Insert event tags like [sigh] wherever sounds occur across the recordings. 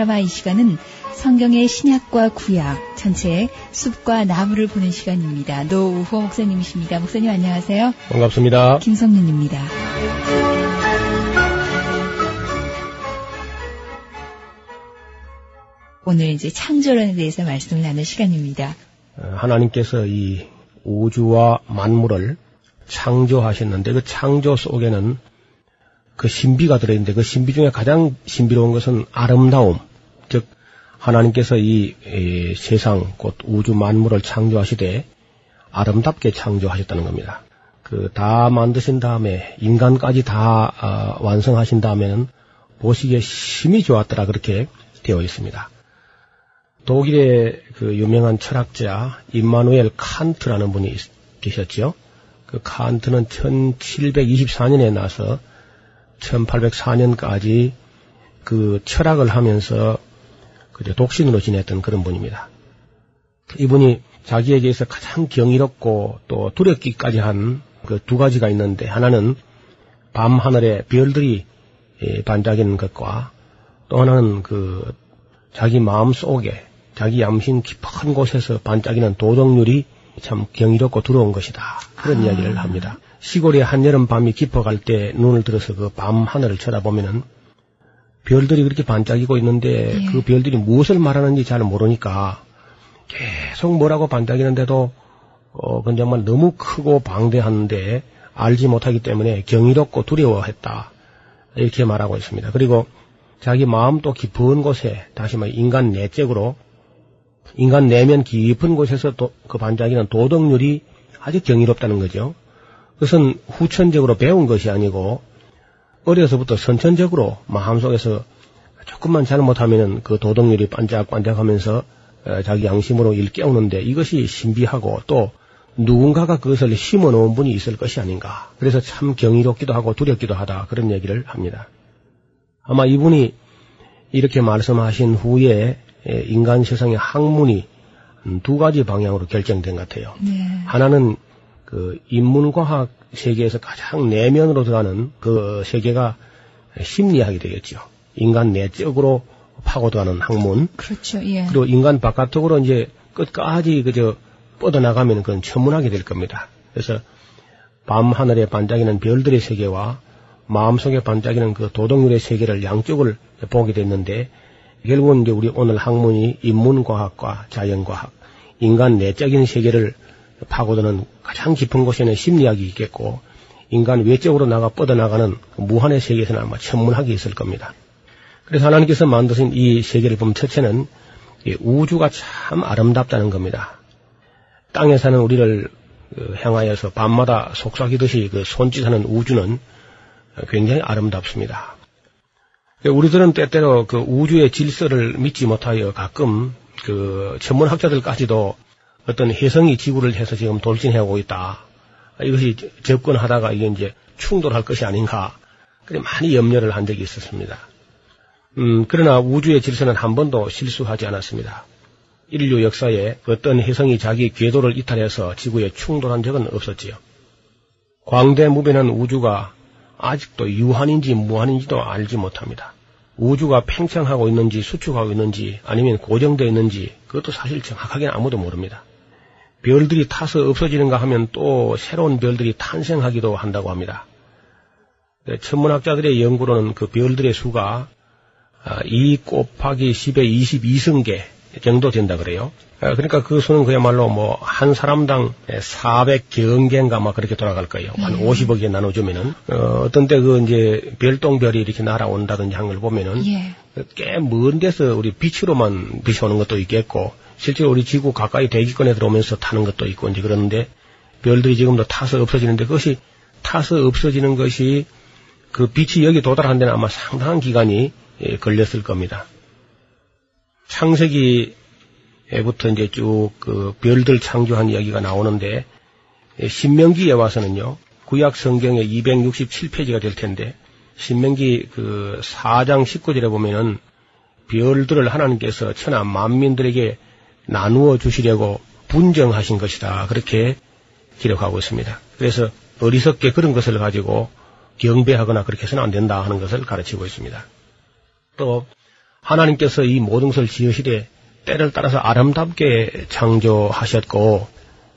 파노라마 이 시간은 성경의 신약과 구약 전체의 숲과 나무를 보는 시간입니다. 노우호 목사님이십니다. 목사님 안녕하세요. 반갑습니다. 김성윤입니다. 오늘 이제 창조론에 대해서 말씀을 나눌 시간입니다. 어, 하나님께서 이 우주와 만물을 창조하셨는데 그 창조 속에는 그 신비가 들어있는데 그 신비 중에 가장 신비로운 것은 아름다움. 즉 하나님께서 이, 이 세상 곧 우주 만물을 창조하시되 아름답게 창조하셨다는 겁니다. 그 다 만드신 다음에 인간까지 다 어, 완성하신 다음에는 보시기에 심히 좋았더라 그렇게 되어 있습니다. 독일의 그 유명한 철학자 임마누엘 칸트라는 분이 계셨죠. 그 칸트는 1724년에 나서 1804년까지 그 철학을 하면서 그 독신으로 지냈던 그런 분입니다. 이분이 자기에게서 가장 경이롭고 또 두렵기까지 한 그 두 가지가 있는데 하나는 밤 하늘에 별들이 예, 반짝이는 것과 또 하나는 그 자기 마음 속에 자기 양심 깊은 곳에서 반짝이는 도덕률이 참 경이롭고 두려운 것이다. 그런 아. 이야기를 합니다. 시골의 한여름 밤이 깊어갈 때 눈을 들어서 그 밤 하늘을 쳐다보면은 별들이 그렇게 반짝이고 있는데 예. 그 별들이 무엇을 말하는지 잘 모르니까 계속 뭐라고 반짝이는데도 어, 그 정말 너무 크고 방대한데 알지 못하기 때문에 경이롭고 두려워했다. 이렇게 말하고 있습니다. 그리고 자기 마음도 깊은 곳에 다시 말 인간 내적으로 인간 내면 깊은 곳에서 도, 그 반짝이는 도덕률이 아주 경이롭다는 거죠. 그것은 후천적으로 배운 것이 아니고 어려서부터 선천적으로 마음속에서 조금만 잘못하면은 그 도덕률이 반짝반짝하면서 어, 자기 양심으로 일깨우는데 이것이 신비하고 또 누군가가 그것을 심어 놓은 분이 있을 것이 아닌가. 그래서 참 경이롭기도 하고 두렵기도 하다. 그런 얘기를 합니다. 아마 이분이 이렇게 말씀하신 후에 인간 세상의 학문이 두 가지 방향으로 결정된 것 같아요. 네. 하나는 그 인문과학 세계에서 가장 내면으로 들어가는 그 세계가 심리학이 되겠죠. 인간 내적으로 파고들어가는 학문. 그렇죠. 예. 그리고 인간 바깥쪽으로 이제 끝까지 그저 뻗어나가면 그건 천문학이 될 겁니다. 그래서 밤 하늘에 반짝이는 별들의 세계와 마음속에 반짝이는 그 도덕률의 세계를 양쪽을 보게 됐는데 결국은 이제 우리 오늘 학문이 인문과학과 자연과학, 인간 내적인 세계를 파고드는 가장 깊은 곳에는 심리학이 있겠고, 인간 외적으로 나가 뻗어나가는 무한의 세계에서는 아마 천문학이 있을 겁니다. 그래서 하나님께서 만드신 이 세계를 보면 첫째는 우주가 참 아름답다는 겁니다. 땅에 사는 우리를 그 향하여서 밤마다 속삭이듯이 그 손짓하는 우주는 굉장히 아름답습니다. 우리들은 때때로 그 우주의 질서를 믿지 못하여 가끔 그 천문학자들까지도 어떤 혜성이 지구를 해서 지금 돌진해오고 있다. 이것이 접근하다가 이게 이제 충돌할 것이 아닌가. 그래 많이 염려를 한 적이 있었습니다. 음, 그러나 우주의 질서는 한 번도 실수하지 않았습니다. 인류 역사에 어떤 혜성이 자기 궤도를 이탈해서 지구에 충돌한 적은 없었지요. 광대무변한 우주가 아직도 유한인지 무한인지도 알지 못합니다. 우주가 팽창하고 있는지 수축하고 있는지 아니면 고정되어 있는지 그것도 사실 정확하게는 아무도 모릅니다. 별들이 타서 없어지는가 하면 또 새로운 별들이 탄생하기도 한다고 합니다. 네, 천문학자들의 연구로는 그 별들의 수가 2 아, 곱하기 10의 22승계 정도 된다 그래요. 아, 그러니까 그 수는 그야말로 뭐 한 사람당 400경개인가 막 그렇게 돌아갈 거예요. 한 50억에 나눠주면은 어, 어떤 때 그 이제 별똥별이 이렇게 날아온다든지 한 걸 보면은 예. 꽤먼 데서 우리 빛으로만 빛이 오는 것도 있겠고 실제로 우리 지구 가까이 대기권에 들어오면서 타는 것도 있고 이제 그러는데 별들이 지금도 타서 없어지는데 그것이 타서 없어지는 것이 그 빛이 여기 도달한 데는 아마 상당한 기간이 예, 걸렸을 겁니다. 창세기에부터 이제 쭉 그 별들 창조한 이야기가 나오는데 예, 신명기에 와서는요 구약 성경의 267페이지가 될 텐데 신명기 그 4장 19절에 보면은 별들을 하나님께서 천하 만민들에게 나누어 주시려고 분정하신 것이다. 그렇게 기록하고 있습니다. 그래서 어리석게 그런 것을 가지고 경배하거나 그렇게 해서는 안 된다 하는 것을 가르치고 있습니다. 또 하나님께서 이 모든 것을 지으시되 때를 따라서 아름답게 창조하셨고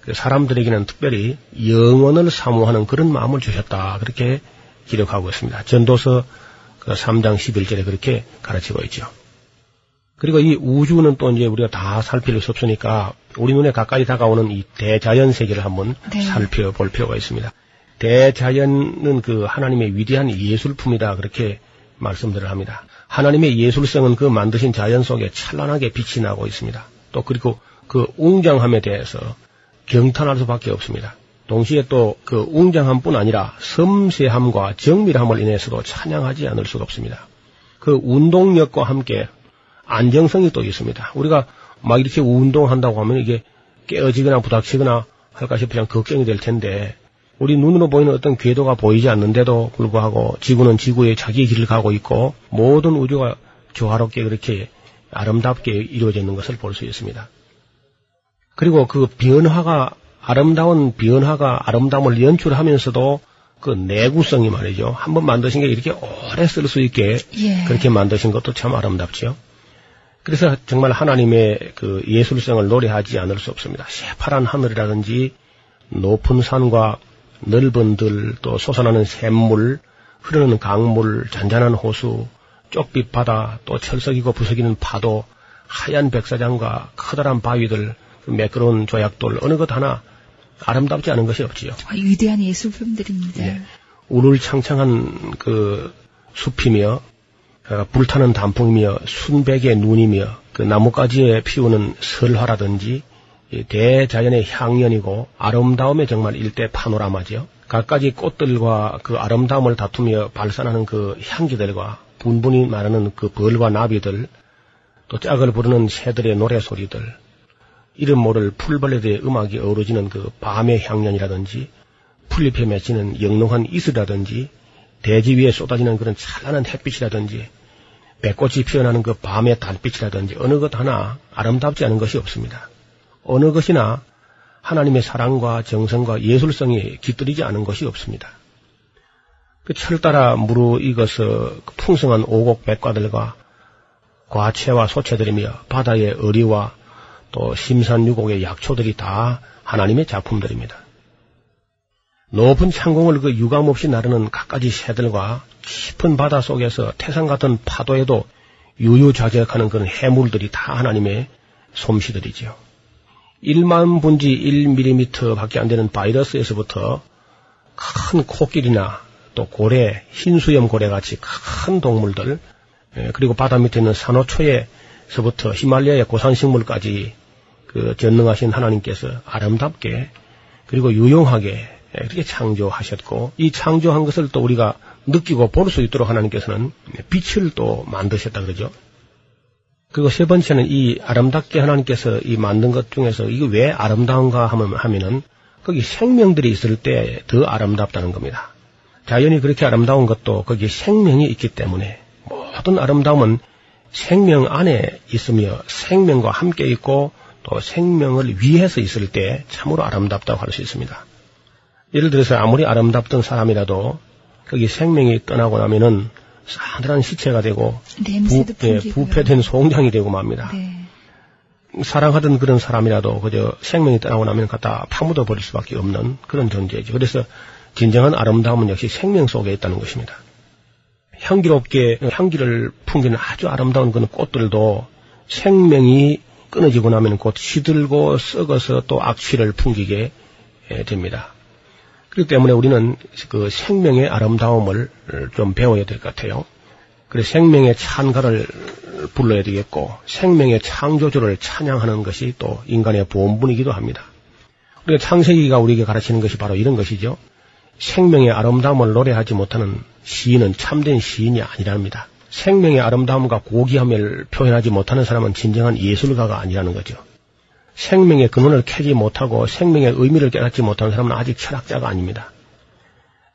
그 사람들에게는 특별히 영원을 사모하는 그런 마음을 주셨다. 그렇게 기록하고 있습니다. 전도서 3장 그 11절에 그렇게 가르치고 있죠. 그리고 이 우주는 또 이제 우리가 다 살필 수 없으니까 우리 눈에 가까이 다가오는 이 대자연 세계를 한번 네. 살펴볼 필요가 있습니다. 대자연은 그 하나님의 위대한 예술품이다 그렇게 말씀들을 합니다. 하나님의 예술성은 그 만드신 자연 속에 찬란하게 빛이 나고 있습니다. 또 그리고 그 웅장함에 대해서 경탄할 수밖에 없습니다. 동시에 또 그 웅장함뿐 아니라 섬세함과 정밀함을 인해서도 찬양하지 않을 수가 없습니다. 그 운동력과 함께 안정성이 또 있습니다. 우리가 막 이렇게 운동한다고 하면 이게 깨어지거나 부닥치거나 할까 싶으면 걱정이 될 텐데 우리 눈으로 보이는 어떤 궤도가 보이지 않는데도 불구하고 지구는 지구의 자기 길을 가고 있고 모든 우주가 조화롭게 그렇게 아름답게 이루어져 있는 것을 볼 수 있습니다. 그리고 그 변화가 아름다운 변화가 아름다움을 연출하면서도 그 내구성이 말이죠. 한번 만드신 게 이렇게 오래 쓸 수 있게 예. 그렇게 만드신 것도 참 아름답지요. 그래서 정말 하나님의 그 예술성을 노래하지 않을 수 없습니다. 새파란 하늘이라든지 높은 산과 넓은 들, 또 솟아나는 샘물, 흐르는 강물, 잔잔한 호수, 쪽빛 바다, 또 철석이고 부석이는 파도, 하얀 백사장과 커다란 바위들, 그 매끄러운 조약돌, 어느 것 하나 아름답지 않은 것이 없지요. 아, 위대한 예술품들입니다. 예. 우울창창한 그 숲이며 어, 불타는 단풍이며 순백의 눈이며 그 나뭇가지에 피우는 설화라든지 대자연의 향연이고 아름다움의 정말 일대 파노라마죠. 갖가지 꽃들과 그 아름다움을 다투며 발산하는 그 향기들과 분분히 마르는 그 벌과 나비들, 또 짝을 부르는 새들의 노래소리들, 이름 모를 풀벌레들의 음악이 어우러지는 그 밤의 향연이라든지, 풀잎에 맺히는 영롱한 이슬이라든지, 대지 위에 쏟아지는 그런 찬란한 햇빛이라든지, 배꽃이 피어나는 그 밤의 달빛이라든지 어느 것 하나 아름답지 않은 것이 없습니다. 어느 것이나 하나님의 사랑과 정성과 예술성이 깃들이지 않은 것이 없습니다. 그 철 따라 무르익어서 그 풍성한 오곡 백과들과 과채와 소채들이며 바다의 어리와 또 심산유곡의 약초들이 다 하나님의 작품들입니다. 높은 창공을 그 유감 없이 나르는 갖가지 새들과 깊은 바다 속에서 태산 같은 파도에도 유유자적하는 그런 해물들이 다 하나님의 솜씨들이지요. 1만 분지 1mm 밖에 안 되는 바이러스에서부터 큰 코끼리나 또 고래, 흰수염 고래 같이 큰 동물들, 예, 그리고 바다 밑에 있는 산호초에서부터 히말라야 고산식물까지 그 전능하신 하나님께서 아름답게 그리고 유용하게 이렇게 창조하셨고 이 창조한 것을 또 우리가 느끼고 볼 수 있도록 하나님께서는 빛을 또 만드셨다 그러죠. 그리고 세 번째는 이 아름답게 하나님께서 이 만든 것 중에서 이게 왜 아름다운가 하면은 거기 생명들이 있을 때 더 아름답다는 겁니다. 자연이 그렇게 아름다운 것도 거기에 생명이 있기 때문에 모든 아름다움은 생명 안에 있으며 생명과 함께 있고 또 생명을 위해서 있을 때 참으로 아름답다고 할 수 있습니다. 예를 들어서 아무리 아름답던 사람이라도 거기 생명이 떠나고 나면은 싸늘한 시체가 되고 부, 예, 부패된 송장이 되고 맙니다. 네. 사랑하던 그런 사람이라도 그저 생명이 떠나고 나면 갖다 파묻어 버릴 수밖에 없는 그런 존재죠. 그래서 진정한 아름다움은 역시 생명 속에 있다는 것입니다. 향기롭게 향기를 풍기는 아주 아름다운 그런 꽃들도 생명이 끊어지고 나면 곧 시들고 썩어서 또 악취를 풍기게 됩니다. 그렇기 때문에 우리는 그 생명의 아름다움을 좀 배워야 될 것 같아요. 그래서 생명의 찬가를 불러야 되겠고 생명의 창조주를 찬양하는 것이 또 인간의 본분이기도 합니다. 우리가 창세기가 우리에게 가르치는 것이 바로 이런 것이죠. 생명의 아름다움을 노래하지 못하는 시인은 참된 시인이 아니랍니다. 생명의 아름다움과 고귀함을 표현하지 못하는 사람은 진정한 예술가가 아니라는 거죠. 생명의 근원을 캐지 못하고 생명의 의미를 깨닫지 못하는 사람은 아직 철학자가 아닙니다.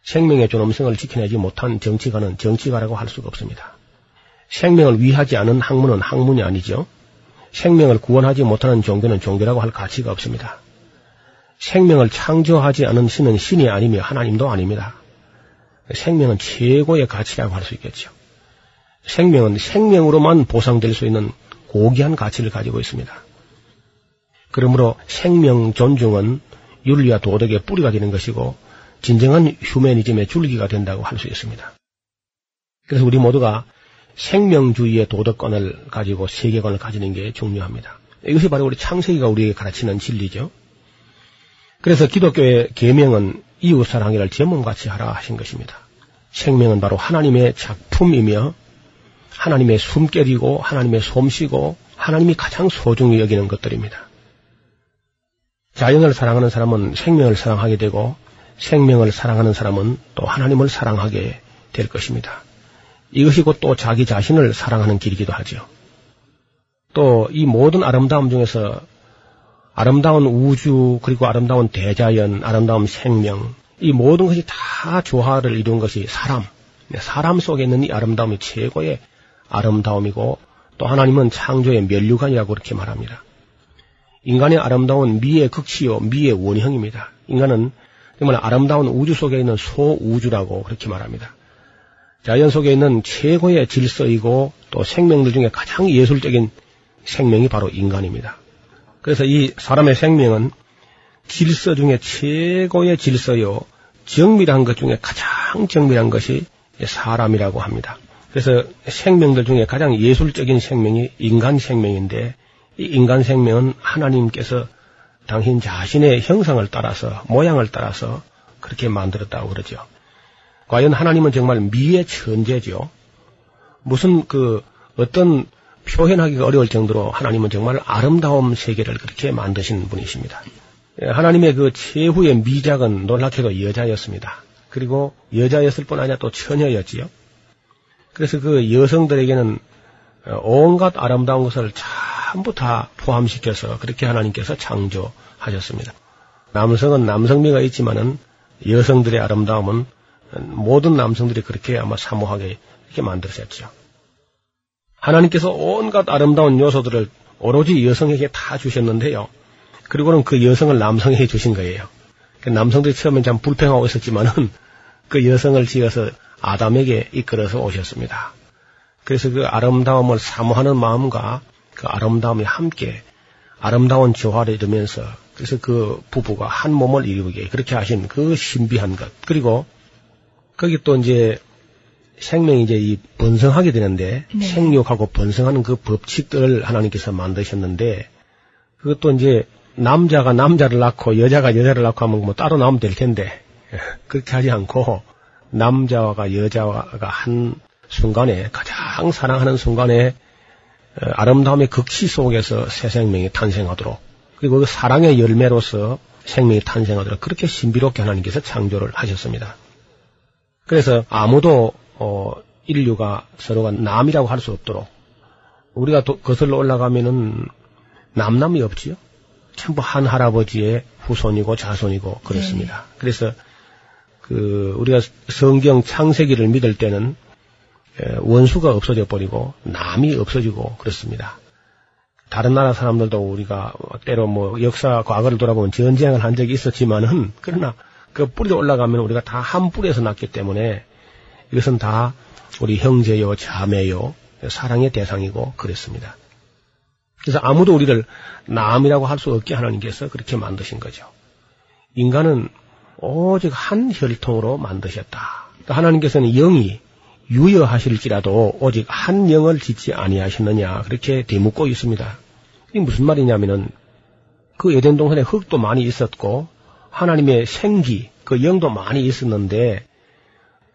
생명의 존엄성을 지켜내지 못한 정치가는 정치가라고 할 수가 없습니다. 생명을 위하지 않은 학문은 학문이 아니죠. 생명을 구원하지 못하는 종교는 종교라고 할 가치가 없습니다. 생명을 창조하지 않은 신은 신이 아니며 하나님도 아닙니다. 생명은 최고의 가치라고 할 수 있겠죠. 생명은 생명으로만 보상될 수 있는 고귀한 가치를 가지고 있습니다. 그러므로 생명 존중은 윤리와 도덕의 뿌리가 되는 것이고 진정한 휴메니즘의 줄기가 된다고 할 수 있습니다. 그래서 우리 모두가 생명주의의 도덕관을 가지고 세계관을 가지는 게 중요합니다. 이것이 바로 우리 창세기가 우리에게 가르치는 진리죠. 그래서 기독교의 계명은 이웃 사랑이를 제몸같이 하라 하신 것입니다. 생명은 바로 하나님의 작품이며 하나님의 숨결이고 하나님의 솜씨고 하나님이 가장 소중히 여기는 것들입니다. 자연을 사랑하는 사람은 생명을 사랑하게 되고 생명을 사랑하는 사람은 또 하나님을 사랑하게 될 것입니다. 이것이 곧 또 자기 자신을 사랑하는 길이기도 하죠. 또 이 모든 아름다움 중에서 아름다운 우주 그리고 아름다운 대자연, 아름다운 생명 이 모든 것이 다 조화를 이룬 것이 사람. 사람 속에 있는 이 아름다움이 최고의 아름다움이고 또 하나님은 창조의 면류관이라고 그렇게 말합니다. 인간의 아름다운 미의 극치요 미의 원형입니다. 인간은 정말 아름다운 우주 속에 있는 소우주라고 그렇게 말합니다. 자연 속에 있는 최고의 질서이고 또 생명들 중에 가장 예술적인 생명이 바로 인간입니다. 그래서 이 사람의 생명은 질서 중에 최고의 질서요, 정밀한 것 중에 가장 정밀한 것이 사람이라고 합니다. 그래서 생명들 중에 가장 예술적인 생명이 인간 생명인데, 이 인간 생명은 하나님께서 당신 자신의 형상을 따라서, 모양을 따라서 그렇게 만들었다고 그러죠. 과연 하나님은 정말 미의 천재죠. 무슨 그 어떤 표현하기가 어려울 정도로 하나님은 정말 아름다움 세계를 그렇게 만드신 분이십니다. 예, 하나님의 그 최후의 미작은 놀랍게도 여자였습니다. 그리고 여자였을 뿐 아니라 또 처녀였지요. 그래서 그 여성들에게는 온갖 아름다운 것을 전부 다 포함시켜서 그렇게 하나님께서 창조하셨습니다. 남성은 남성미가 있지만은 여성들의 아름다움은 모든 남성들이 그렇게 아마 사모하게 이렇게 만드셨죠. 하나님께서 온갖 아름다운 요소들을 오로지 여성에게 다 주셨는데요. 그리고는 그 여성을 남성에게 주신 거예요. 그 남성들이 처음엔 참 불평하고 있었지만은 [laughs] 그 여성을 지어서 아담에게 이끌어서 오셨습니다. 그래서 그 아름다움을 사모하는 마음과 그 아름다움이 함께 아름다운 조화를 이루면서 그래서 그 부부가 한 몸을 이루게 그렇게 하신 그 신비한 것 그리고 거기 또 이제 생명이 이제 이 번성하게 되는데 네. 생육하고 번성하는 그 법칙들을 하나님께서 만드셨는데 그것도 이제 남자가 남자를 낳고 여자가 여자를 낳고 하면 뭐 따로 나오면 될 텐데 [laughs] 그렇게 하지 않고 남자와 여자가 한 순간에 가장 사랑하는 순간에 어, 아름다움의 극치 속에서 새 생명이 탄생하도록 그리고 그 사랑의 열매로서 생명이 탄생하도록 그렇게 신비롭게 하나님께서 창조를 하셨습니다. 그래서 아무도 어, 인류가 서로가 남이라고 할 수 없도록 우리가 도, 거슬러 올라가면은 남남이 없지요. 전부 한 할아버지의 후손이고 자손이고 그렇습니다. 네. 그래서 그 우리가 성경 창세기를 믿을 때는 원수가 없어져 버리고 남이 없어지고 그렇습니다. 다른 나라 사람들도 우리가 때로 뭐 역사 과거를 돌아보면 전쟁을 한 적이 있었지만은 그러나 그 뿌리로 올라가면 우리가 다 한 뿌리에서 났기 때문에 이것은 다 우리 형제요, 자매요, 사랑의 대상이고 그랬습니다. 그래서 아무도 우리를 남이라고 할 수 없게 하나님께서 그렇게 만드신 거죠. 인간은 오직 한 혈통으로 만드셨다. 하나님께서는 영이 유여하실지라도 오직 한 영을 짓지 아니하셨느냐 그렇게 되묻고 있습니다. 이게 무슨 말이냐면은 그 에덴 동산에 흙도 많이 있었고 하나님의 생기 그 영도 많이 있었는데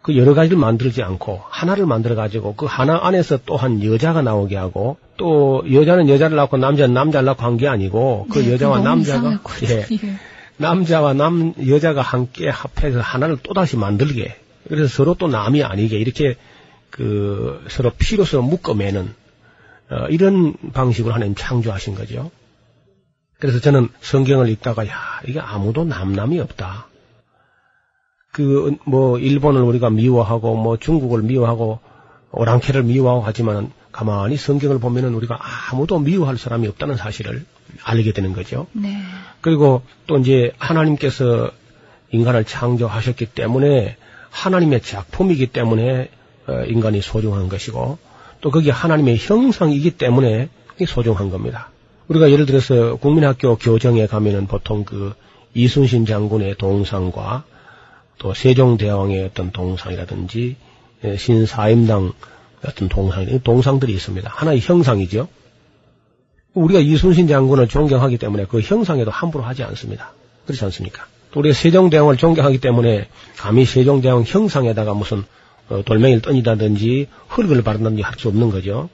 그 여러 가지를 만들지 않고 하나를 만들어 가지고 그 하나 안에서 또한 여자가 나오게 하고 또 여자는 여자를 낳고 남자는 남자를 낳고 한 게 아니고 그 네, 여자와 남자가. 예. 남자와 남 여자가 함께 합해서 하나를 또 다시 만들게 그래서 서로 또 남이 아니게 이렇게 그 서로 피로서 묶어매는 어, 이런 방식으로 하나님 창조하신 거죠. 그래서 저는 성경을 읽다가 야 이게 아무도 남남이 없다. 그 뭐 일본을 우리가 미워하고 뭐 중국을 미워하고 오랑캐를 미워하고 하지만 가만히 성경을 보면은 우리가 아무도 미워할 사람이 없다는 사실을 알게 되는 거죠. 네. 그리고 또 이제 하나님께서 인간을 창조하셨기 때문에 하나님의 작품이기 때문에 어, 인간이 소중한 것이고 또 그게 하나님의 형상이기 때문에 소중한 겁니다. 우리가 예를 들어서 국민학교 교정에 가면은 보통 그 이순신 장군의 동상과 또 세종대왕의 어떤 동상이라든지 예, 신사임당 어떤 동상, 동상들이 있습니다. 하나의 형상이죠. 우리가 이순신 장군을 존경하기 때문에 그 형상에도 함부로 하지 않습니다. 그렇지 않습니까? 또 우리가 세종대왕을 존경하기 때문에 감히 세종대왕 형상에다가 무슨 어, 돌멩이를 던지다든지 흙을 바른다든지 할 수 없는 거죠.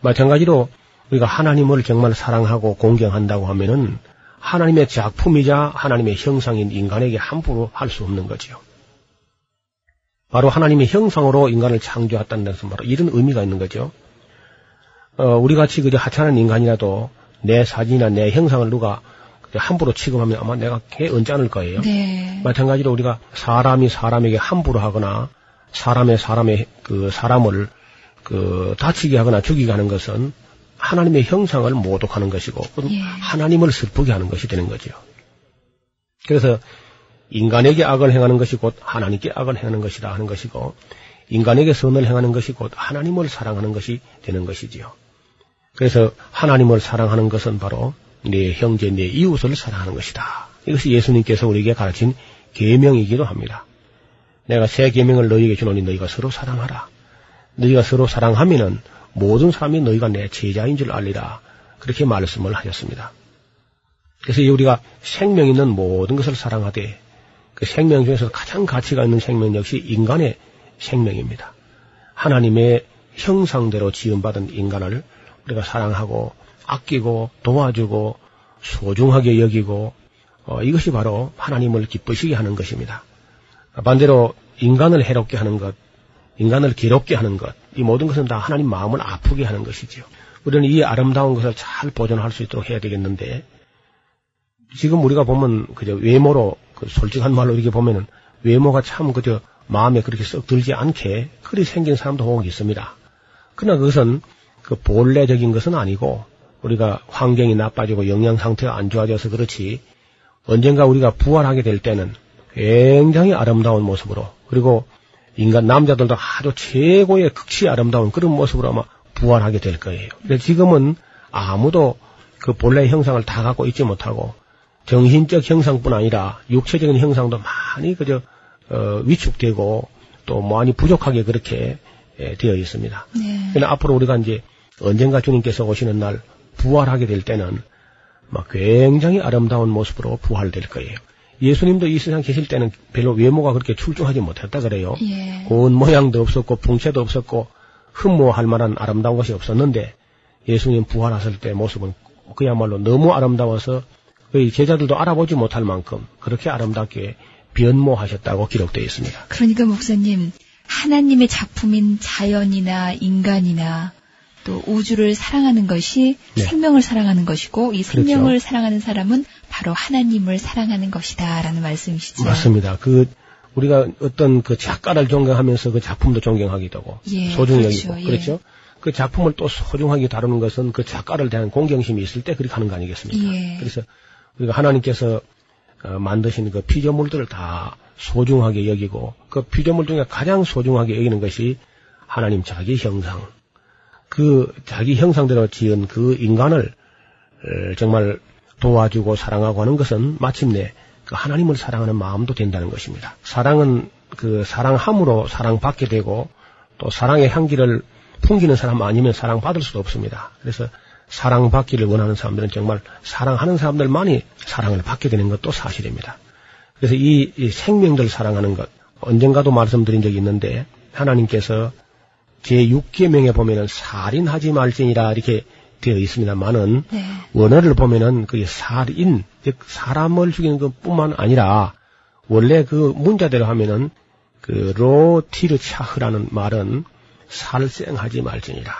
마찬가지로 우리가 하나님을 정말 사랑하고 공경한다고 하면은 하나님의 작품이자 하나님의 형상인 인간에게 함부로 할 수 없는 거지요. 바로 하나님의 형상으로 인간을 창조했다는 것은 바로 이런 의미가 있는 거죠. 어, 우리 같이 그저 하찮은 인간이라도 내 사진이나 내 형상을 누가 함부로 취급하면 아마 내가 개 언짢을 거예요. 네. 마찬가지로 우리가 사람이 사람에게 함부로 하거나 사람의 사람의 그 사람을 그 다치게 하거나 죽이게 하는 것은 하나님의 형상을 모독하는 것이고 예. 하나님을 슬프게 하는 것이 되는 거죠. 그래서 인간에게 악을 행하는 것이 곧 하나님께 악을 행하는 것이라 하는 것이고 인간에게 선을 행하는 것이 곧 하나님을 사랑하는 것이 되는 것이지요. 그래서 하나님을 사랑하는 것은 바로 내 형제, 내 이웃을 사랑하는 것이다. 이것이 예수님께서 우리에게 가르친 계명이기도 합니다. 내가 새 계명을 너희에게 주노니 너희가 서로 사랑하라. 너희가 서로 사랑하면은 모든 사람이 너희가 내 제자인 줄 알리라. 그렇게 말씀을 하셨습니다. 그래서 이 우리가 생명 있는 모든 것을 사랑하되 그 생명 중에서 가장 가치가 있는 생명 역시 인간의 생명입니다. 하나님의 형상대로 지음받은 인간을 우리가 사랑하고 아끼고 도와주고 소중하게 여기고 어, 이것이 바로 하나님을 기쁘시게 하는 것입니다. 반대로 인간을 해롭게 하는 것, 인간을 괴롭게 하는 것, 이 모든 것은 다 하나님 마음을 아프게 하는 것이지요. 우리는 이 아름다운 것을 잘 보존할 수 있도록 해야 되겠는데, 지금 우리가 보면 그저 외모로, 그 솔직한 말로 이렇게 보면은 외모가 참 그저 마음에 그렇게 썩 들지 않게 그리 생긴 사람도 혹 있습니다. 그러나 그것은 그 본래적인 것은 아니고 우리가 환경이 나빠지고 영양 상태가 안 좋아져서 그렇지 언젠가 우리가 부활하게 될 때는 굉장히 아름다운 모습으로 그리고 인간 남자들도 아주 최고의 극치 아름다운 그런 모습으로 아마 부활하게 될 거예요. 근데 지금은 아무도 그 본래 형상을 다 갖고 있지 못하고 정신적 형상뿐 아니라 육체적인 형상도 많이 그저 어, 위축되고 또 많이 부족하게 그렇게 예, 되어 있습니다. 네. 그러나 앞으로 우리가 이제 언젠가 주님께서 오시는 날 부활하게 될 때는 막 굉장히 아름다운 모습으로 부활될 거예요. 예수님도 이 세상 계실 때는 별로 외모가 그렇게 출중하지 못했다 그래요. 예. 온 모양도 없었고 풍채도 없었고 흠모할 만한 아름다운 것이 없었는데 예수님 부활하실 때 모습은 그야말로 너무 아름다워서 거의 제자들도 알아보지 못할 만큼 그렇게 아름답게 변모하셨다고 기록되어 있습니다. 그러니까 목사님, 하나님의 작품인 자연이나 인간이나 또 우주를 사랑하는 것이 네. 생명을 사랑하는 것이고 이 생명을 그렇죠. 사랑하는 사람은 바로 하나님을 사랑하는 것이다라는 말씀이시죠. 맞습니다. 그 우리가 어떤 그 작가를 존경하면서 그 작품도 존경하게 되고 예, 소중히 그렇죠. 여기고 예. 그렇죠. 그 작품을 또 소중하게 다루는 것은 그 작가를 대한 공경심이 있을 때 그렇게 하는 거 아니겠습니까? 예. 그래서 우리가 하나님께서 어, 만드신 그 피조물들을 다 소중하게 여기고 그 피조물 중에 가장 소중하게 여기는 것이 하나님 자기 형상 그 자기 형상대로 지은 그 인간을 어, 정말 도와주고 사랑하고 하는 것은 마침내 그 하나님을 사랑하는 마음도 된다는 것입니다. 사랑은 그 사랑함으로 사랑받게 되고 또 사랑의 향기를 풍기는 사람 아니면 사랑받을 수도 없습니다. 그래서 사랑받기를 원하는 사람들은 정말 사랑하는 사람들만이 사랑을 받게 되는 것도 사실입니다. 그래서 이, 이 생명들 사랑하는 것, 언젠가도 말씀드린 적이 있는데 하나님께서 제6계명에 보면은 살인하지 말지니라 이렇게 되어 있습니다만은 네. 원어를 보면은 그게 살인 즉 사람을 죽이는 것뿐만 아니라 원래 그 문자대로 하면은 그 로티르 차흐라는 말은 살생하지 말지니라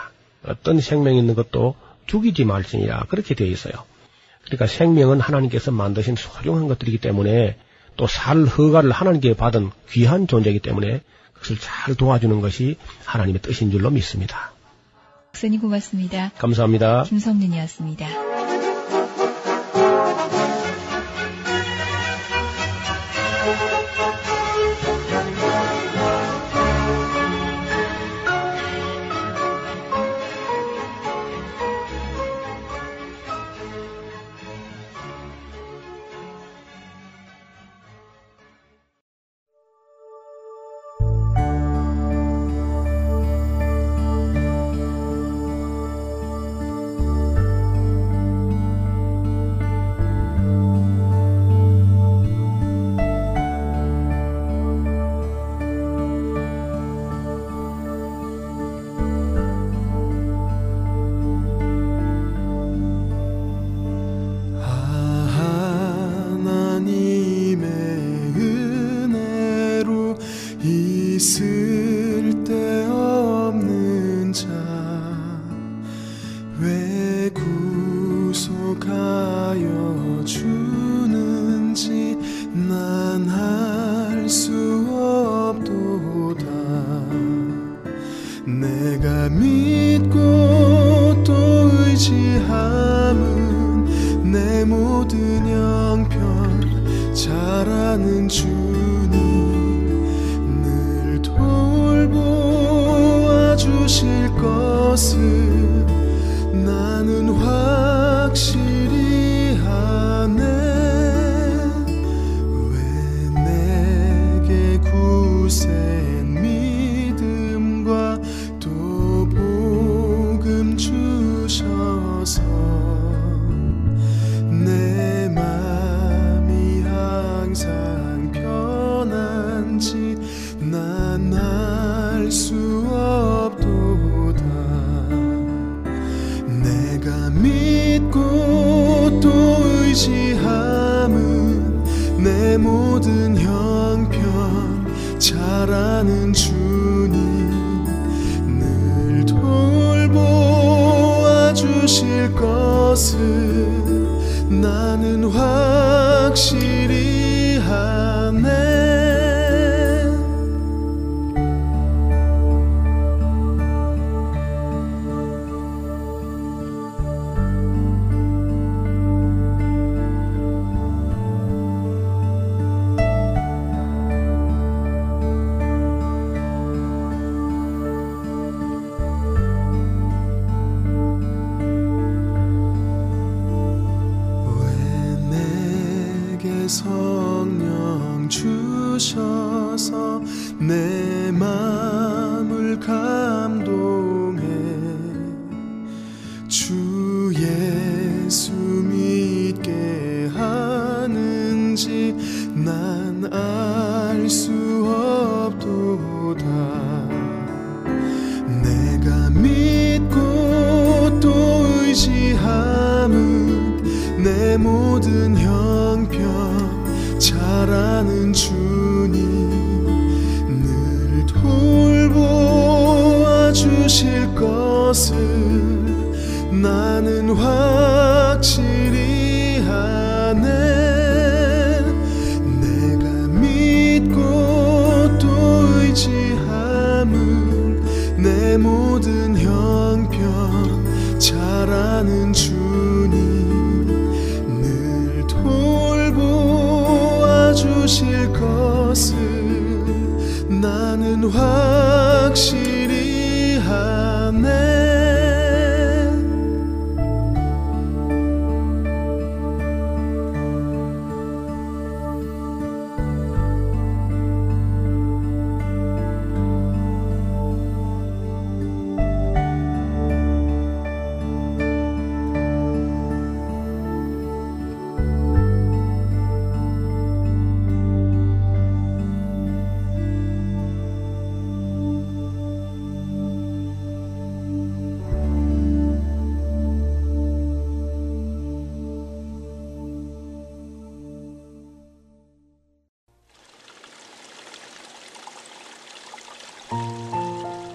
어떤 생명 있는 것도 죽이지 말지니라 그렇게 되어 있어요. 그러니까 생명은 하나님께서 만드신 소중한 것들이기 때문에 또 살 허가를 하나님께 받은 귀한 존재이기 때문에 그것을 잘 도와주는 것이 하나님의 뜻인 줄로 믿습니다. 목사님 고맙습니다. 감사합니다. 김성윤이었습니다.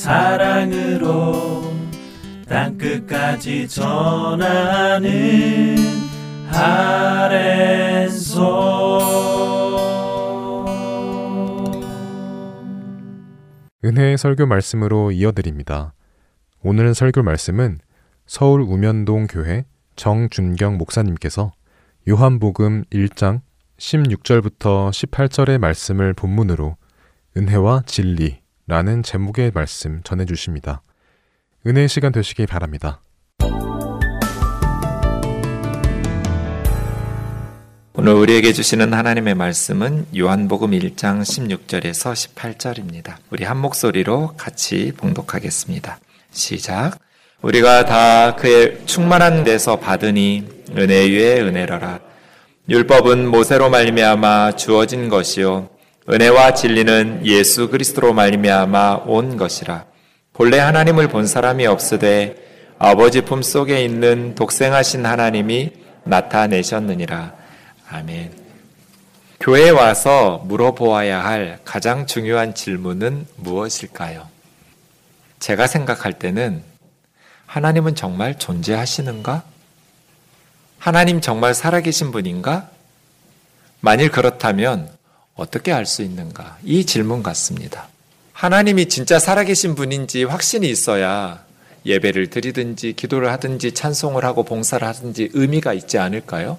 사랑으로 땅끝까지 전하는 아랜소 은혜의 설교 말씀으로 이어드립니다. 오늘 설교 말씀은 서울 우면동 교회 정준경 목사님께서 요한복음 1장 16절부터 18절의 말씀을 본문으로 은혜와 진리 라는 제목의 말씀 전해 주십니다. 은혜의 시간 되시기 바랍니다. 오늘 우리에게 주시는 하나님의 말씀은 요한복음 1장 16절에서 18절입니다. 우리 한 목소리로 같이 봉독하겠습니다. 시작. 우리가 다 그의 충만한 데서 받으니 은혜 위에 은혜라라. 율법은 모세로 말미암아 주어진 것이요 은혜와 진리는 예수 그리스도로 말미암아 온 것이라. 본래 하나님을 본 사람이 없으되 아버지 품 속에 있는 독생하신 하나님이 나타내셨느니라. 아멘. 교회에 와서 물어보아야 할 가장 중요한 질문은 무엇일까요? 제가 생각할 때는 하나님은 정말 존재하시는가? 하나님 정말 살아계신 분인가? 만일 그렇다면 어떻게 알 수 있는가? 이 질문 같습니다. 하나님이 진짜 살아계신 분인지 확신이 있어야 예배를 드리든지 기도를 하든지 찬송을 하고 봉사를 하든지 의미가 있지 않을까요?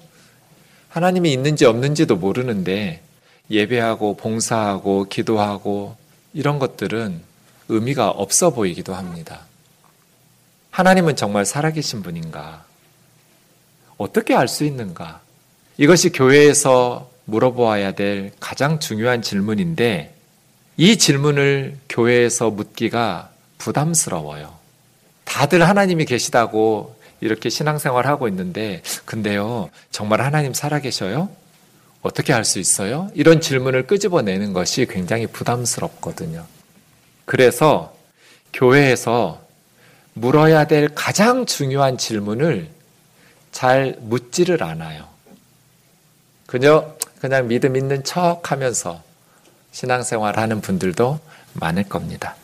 하나님이 있는지 없는지도 모르는데 예배하고 봉사하고 기도하고 이런 것들은 의미가 없어 보이기도 합니다. 하나님은 정말 살아계신 분인가? 어떻게 알 수 있는가? 이것이 교회에서 물어보아야 될 가장 중요한 질문인데 이 질문을 교회에서 묻기가 부담스러워요. 다들 하나님이 계시다고 이렇게 신앙생활 하고 있는데, 근데요, 정말 하나님 살아계셔요? 어떻게 할수 있어요? 이런 질문을 끄집어내는 것이 굉장히 부담스럽거든요. 그래서 교회에서 물어야 될 가장 중요한 질문을 잘 묻지를 않아요. 그저 그냥 믿음 있는 척 하면서 신앙생활 하는 분들도 많을 겁니다.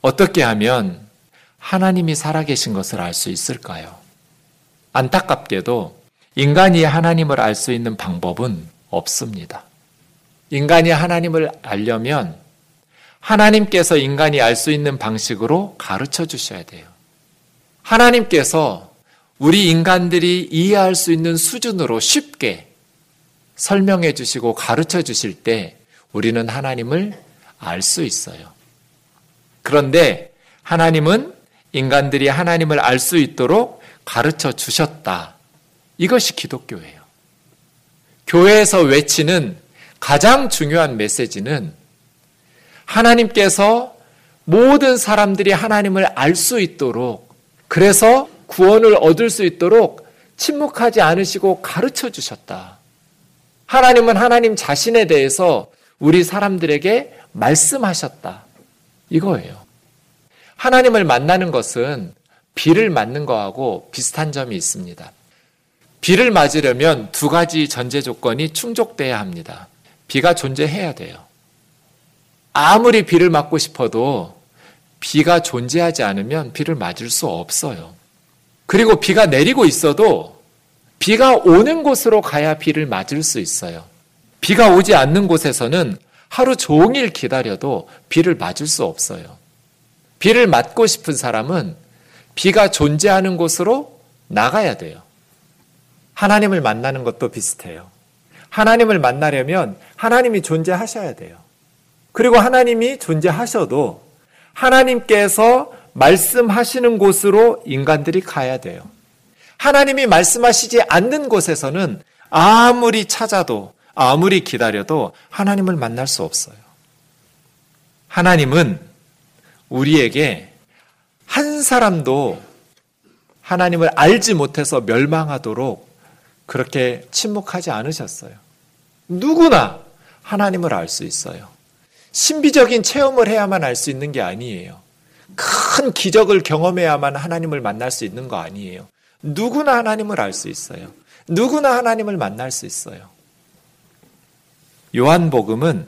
어떻게 하면 하나님이 살아계신 것을 알 수 있을까요? 안타깝게도 인간이 하나님을 알 수 있는 방법은 없습니다. 인간이 하나님을 알려면 하나님께서 인간이 알 수 있는 방식으로 가르쳐 주셔야 돼요. 하나님께서 우리 인간들이 이해할 수 있는 수준으로 쉽게 설명해 주시고 가르쳐 주실 때 우리는 하나님을 알 수 있어요. 그런데 하나님은 인간들이 하나님을 알 수 있도록 가르쳐 주셨다. 이것이 기독교예요. 교회에서 외치는 가장 중요한 메시지는 하나님께서 모든 사람들이 하나님을 알 수 있도록 그래서 구원을 얻을 수 있도록 침묵하지 않으시고 가르쳐 주셨다. 하나님은 하나님 자신에 대해서 우리 사람들에게 말씀하셨다. 이거예요. 하나님을 만나는 것은 비를 맞는 거하고 비슷한 점이 있습니다. 비를 맞으려면 두 가지 전제 조건이 충족돼야 합니다. 비가 존재해야 돼요. 아무리 비를 맞고 싶어도 비가 존재하지 않으면 비를 맞을 수 없어요. 그리고 비가 내리고 있어도 비가 오는 곳으로 가야 비를 맞을 수 있어요. 비가 오지 않는 곳에서는 하루 종일 기다려도 비를 맞을 수 없어요. 비를 맞고 싶은 사람은 비가 존재하는 곳으로 나가야 돼요. 하나님을 만나는 것도 비슷해요. 하나님을 만나려면 하나님이 존재하셔야 돼요. 그리고 하나님이 존재하셔도 하나님께서 말씀하시는 곳으로 인간들이 가야 돼요. 하나님이 말씀하시지 않는 곳에서는 아무리 찾아도 아무리 기다려도 하나님을 만날 수 없어요. 하나님은 우리에게 한 사람도 하나님을 알지 못해서 멸망하도록 그렇게 침묵하지 않으셨어요. 누구나 하나님을 알 수 있어요. 신비적인 체험을 해야만 알 수 있는 게 아니에요. 큰 기적을 경험해야만 하나님을 만날 수 있는 거 아니에요. 누구나 하나님을 알 수 있어요. 누구나 하나님을 만날 수 있어요. 요한복음은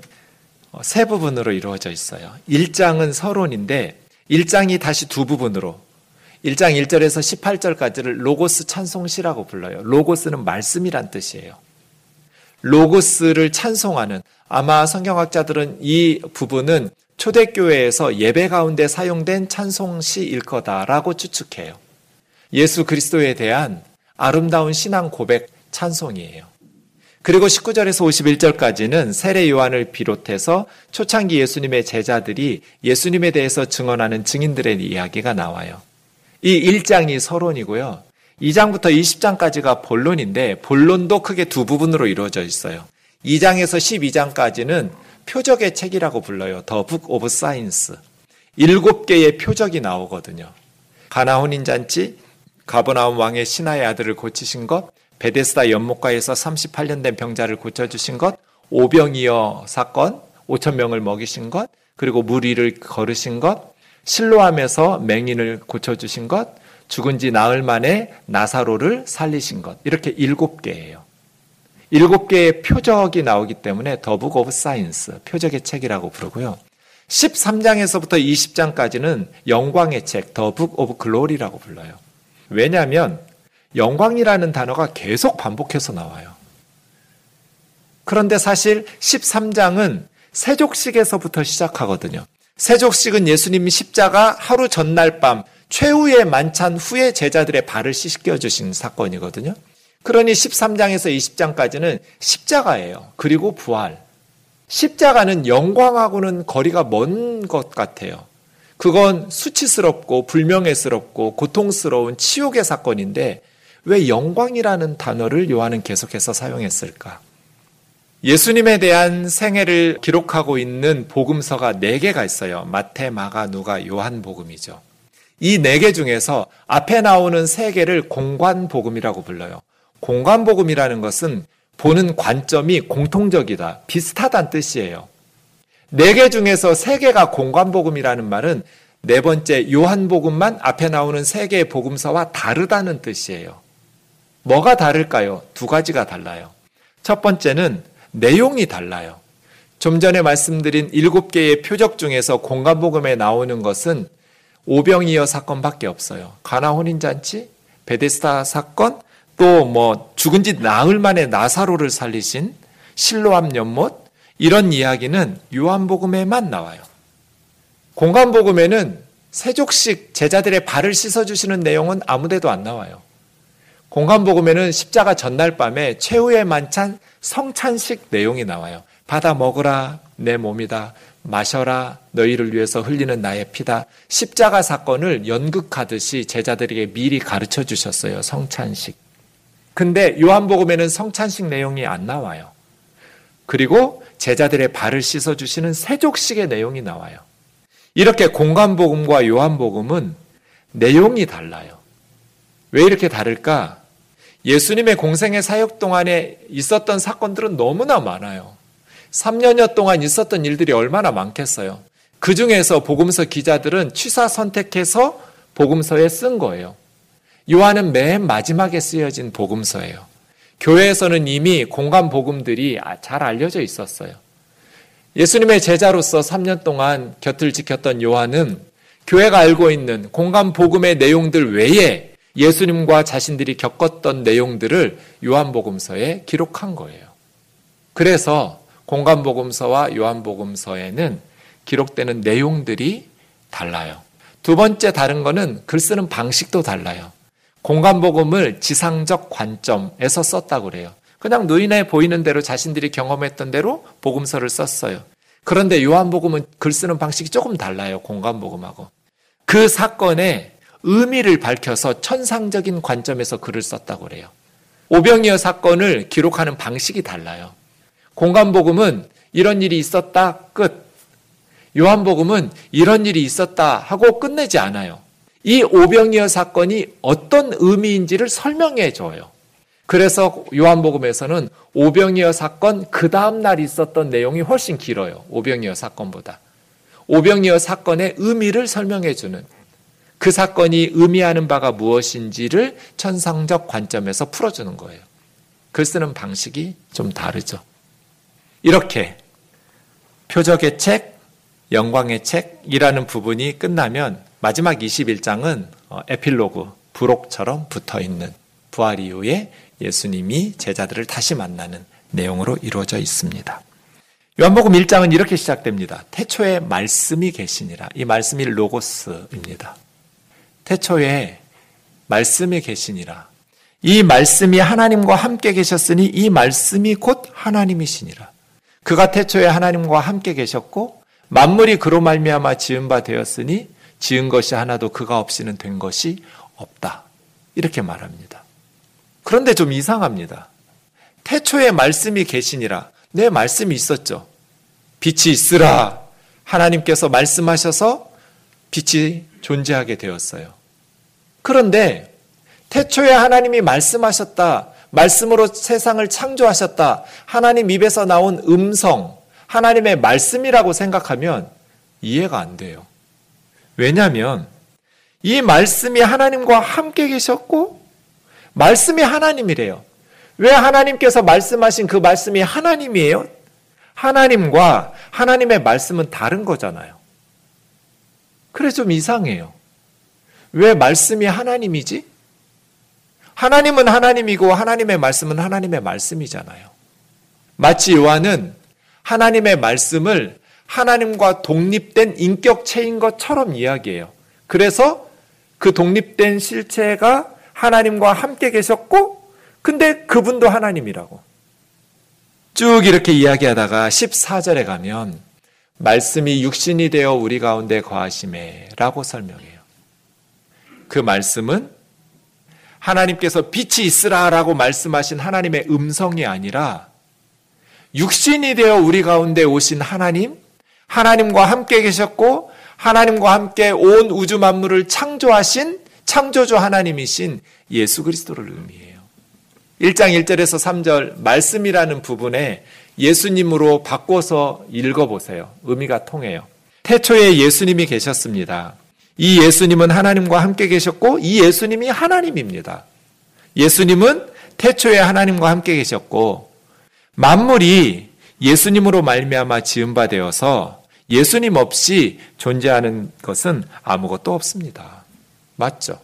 세 부분으로 이루어져 있어요. 1장은 서론인데 1장이 다시 두 부분으로 1장 1절에서 18절까지를 로고스 찬송시라고 불러요. 로고스는 말씀이란 뜻이에요. 로고스를 찬송하는 아마 성경학자들은 이 부분은 초대교회에서 예배 가운데 사용된 찬송시일 거다라고 추측해요. 예수 그리스도에 대한 아름다운 신앙 고백 찬송이에요. 그리고 19절에서 51절까지는 세례 요한을 비롯해서 초창기 예수님의 제자들이 예수님에 대해서 증언하는 증인들의 이야기가 나와요. 이 1장이 서론이고요. 2장부터 20장까지가 본론인데 본론도 크게 두 부분으로 이루어져 있어요. 2장에서 12장까지는 표적의 책이라고 불러요. The Book of Signs. 일곱 개의 표적이 나오거든요. 가나 혼인 잔치, 가버나움 왕의 신하의 아들을 고치신 것, 베데스다 연못가에서 38년 된 병자를 고쳐주신 것, 오병이어 사건, 5천 명을 먹이신 것, 그리고 물 위를 걸으신 것, 실로암에서 맹인을 고쳐주신 것, 죽은 지 나흘 만에 나사로를 살리신 것. 이렇게 일곱 개예요. 일곱 개의 표적이 나오기 때문에 The Book of Signs, 표적의 책이라고 부르고요. 13장에서부터 20장까지는 영광의 책, The Book of Glory라고 불러요. 왜냐하면 영광이라는 단어가 계속 반복해서 나와요. 그런데 사실 13장은 세족식에서부터 시작하거든요. 세족식은 예수님이 십자가 하루 전날 밤 최후의 만찬 후에 제자들의 발을 씻겨 주신 사건이거든요. 그러니 13장에서 20장까지는 십자가예요. 그리고 부활. 십자가는 영광하고는 거리가 먼 것 같아요. 그건 수치스럽고 불명예스럽고 고통스러운 치욕의 사건인데 왜 영광이라는 단어를 요한은 계속해서 사용했을까? 예수님에 대한 생애를 기록하고 있는 복음서가 4개가 있어요. 마태, 마가, 누가, 요한 복음이죠. 이네개 중에서 앞에 나오는 세 개를 공관 복음이라고 불러요. 공관 복음이라는 것은 보는 관점이 공통적이다, 비슷하다는 뜻이에요. 네 개 중에서 세 개가 공관복음이라는 말은 네 번째 요한복음만 앞에 나오는 세 개의 복음서와 다르다는 뜻이에요. 뭐가 다를까요? 두 가지가 달라요. 첫 번째는 내용이 달라요. 좀 전에 말씀드린 일곱 개의 표적 중에서 공간복음에 나오는 것은 오병이어 사건밖에 없어요. 가나 혼인잔치, 베데스다 사건, 또 뭐 죽은 지 나흘 만에 나사로를 살리신 실로암 연못 이런 이야기는 요한복음에만 나와요. 공간복음에는 세족식 제자들의 발을 씻어주시는 내용은 아무데도 안 나와요. 공간복음에는 십자가 전날 밤에 최후의 만찬 성찬식 내용이 나와요. 받아 먹으라 내 몸이다. 마셔라 너희를 위해서 흘리는 나의 피다. 십자가 사건을 연극하듯이 제자들에게 미리 가르쳐 주셨어요. 성찬식. 근데 요한복음에는 성찬식 내용이 안 나와요. 그리고 제자들의 발을 씻어 주시는 세족식의 내용이 나와요. 이렇게 공간복음과 요한복음은 내용이 달라요. 왜 이렇게 다를까? 예수님의 공생의 사역 동안에 있었던 사건들은 너무나 많아요. 3년여 동안 있었던 일들이 얼마나 많겠어요. 그 중에서 복음서 기자들은 취사 선택해서 복음서에 쓴 거예요. 요한은 맨 마지막에 쓰여진 복음서예요. 교회에서는 이미 공간 복음들이 잘 알려져 있었어요. 예수님의 제자로서 3년 동안 곁을 지켰던 요한은 교회가 알고 있는 공간 복음의 내용들 외에 예수님과 자신들이 겪었던 내용들을 요한복음서에 기록한 거예요. 그래서 공간복음서와 요한복음서에는 기록되는 내용들이 달라요. 두 번째 다른 거는 글 쓰는 방식도 달라요. 공간 복음을 지상적 관점에서 썼다고 그래요. 그냥 눈에 보이는 대로 자신들이 경험했던 대로 복음서를 썼어요. 그런데 요한복음은 글 쓰는 방식이 조금 달라요. 공간 복음하고. 그 사건의 의미를 밝혀서 천상적인 관점에서 글을 썼다고 그래요. 오병이어 사건을 기록하는 방식이 달라요. 공간 복음은 이런 일이 있었다 끝. 요한복음은 이런 일이 있었다 하고 끝내지 않아요. 이 오병이어 사건이 어떤 의미인지를 설명해 줘요. 그래서 요한복음에서는 오병이어 사건 그 다음 날 있었던 내용이 훨씬 길어요. 오병이어 사건보다. 오병이어 사건의 의미를 설명해 주는 그 사건이 의미하는 바가 무엇인지를 천상적 관점에서 풀어주는 거예요. 글 쓰는 방식이 좀 다르죠. 이렇게 표적의 책, 영광의 책이라는 부분이 끝나면 마지막 21장은 어, 에필로그, 부록처럼 붙어 있는 부활 이후에 예수님이 제자들을 다시 만나는 내용으로 이루어져 있습니다. 요한복음 1장은 이렇게 시작됩니다. 태초에 말씀이 계시니라. 이 말씀이 로고스입니다. 태초에 말씀이 계시니라. 이 말씀이 하나님과 함께 계셨으니 이 말씀이 곧 하나님이시니라. 그가 태초에 하나님과 함께 계셨고 만물이 그로 말미암아 지은 바 되었으니 지은 것이 하나도 그가 없이는 된 것이 없다. 이렇게 말합니다. 그런데 좀 이상합니다. 태초에 말씀이 계시니라. 내 말씀이 있었죠. 빛이 있으라. 하나님께서 말씀하셔서 빛이 존재하게 되었어요. 그런데 태초에 하나님이 말씀하셨다. 말씀으로 세상을 창조하셨다. 하나님 입에서 나온 음성, 하나님의 말씀이라고 생각하면 이해가 안 돼요. 왜냐하면 이 말씀이 하나님과 함께 계셨고 말씀이 하나님이래요. 왜 하나님께서 말씀하신 그 말씀이 하나님이에요? 하나님과 하나님의 말씀은 다른 거잖아요. 그래 좀 이상해요. 왜 말씀이 하나님이지? 하나님은 하나님이고 하나님의 말씀은 하나님의 말씀이잖아요. 마치 요한은 하나님의 말씀을 하나님과 독립된 인격체인 것처럼 이야기해요. 그래서 그 독립된 실체가 하나님과 함께 계셨고, 근데 그분도 하나님이라고. 쭉 이렇게 이야기하다가 14절에 가면, 말씀이 육신이 되어 우리 가운데 거하심에 라고 설명해요. 그 말씀은 하나님께서 빛이 있으라 라고 말씀하신 하나님의 음성이 아니라 육신이 되어 우리 가운데 오신 하나님, 하나님과 함께 계셨고 하나님과 함께 온 우주 만물을 창조하신 창조주 하나님이신 예수 그리스도를 의미해요. 1장 1절에서 3절 말씀이라는 부분에 예수님으로 바꿔서 읽어보세요. 의미가 통해요. 태초에 예수님이 계셨습니다. 이 예수님은 하나님과 함께 계셨고 이 예수님이 하나님입니다. 예수님은 태초에 하나님과 함께 계셨고 만물이 예수님으로 말미암아 지은 바 되어서 예수님 없이 존재하는 것은 아무것도 없습니다. 맞죠?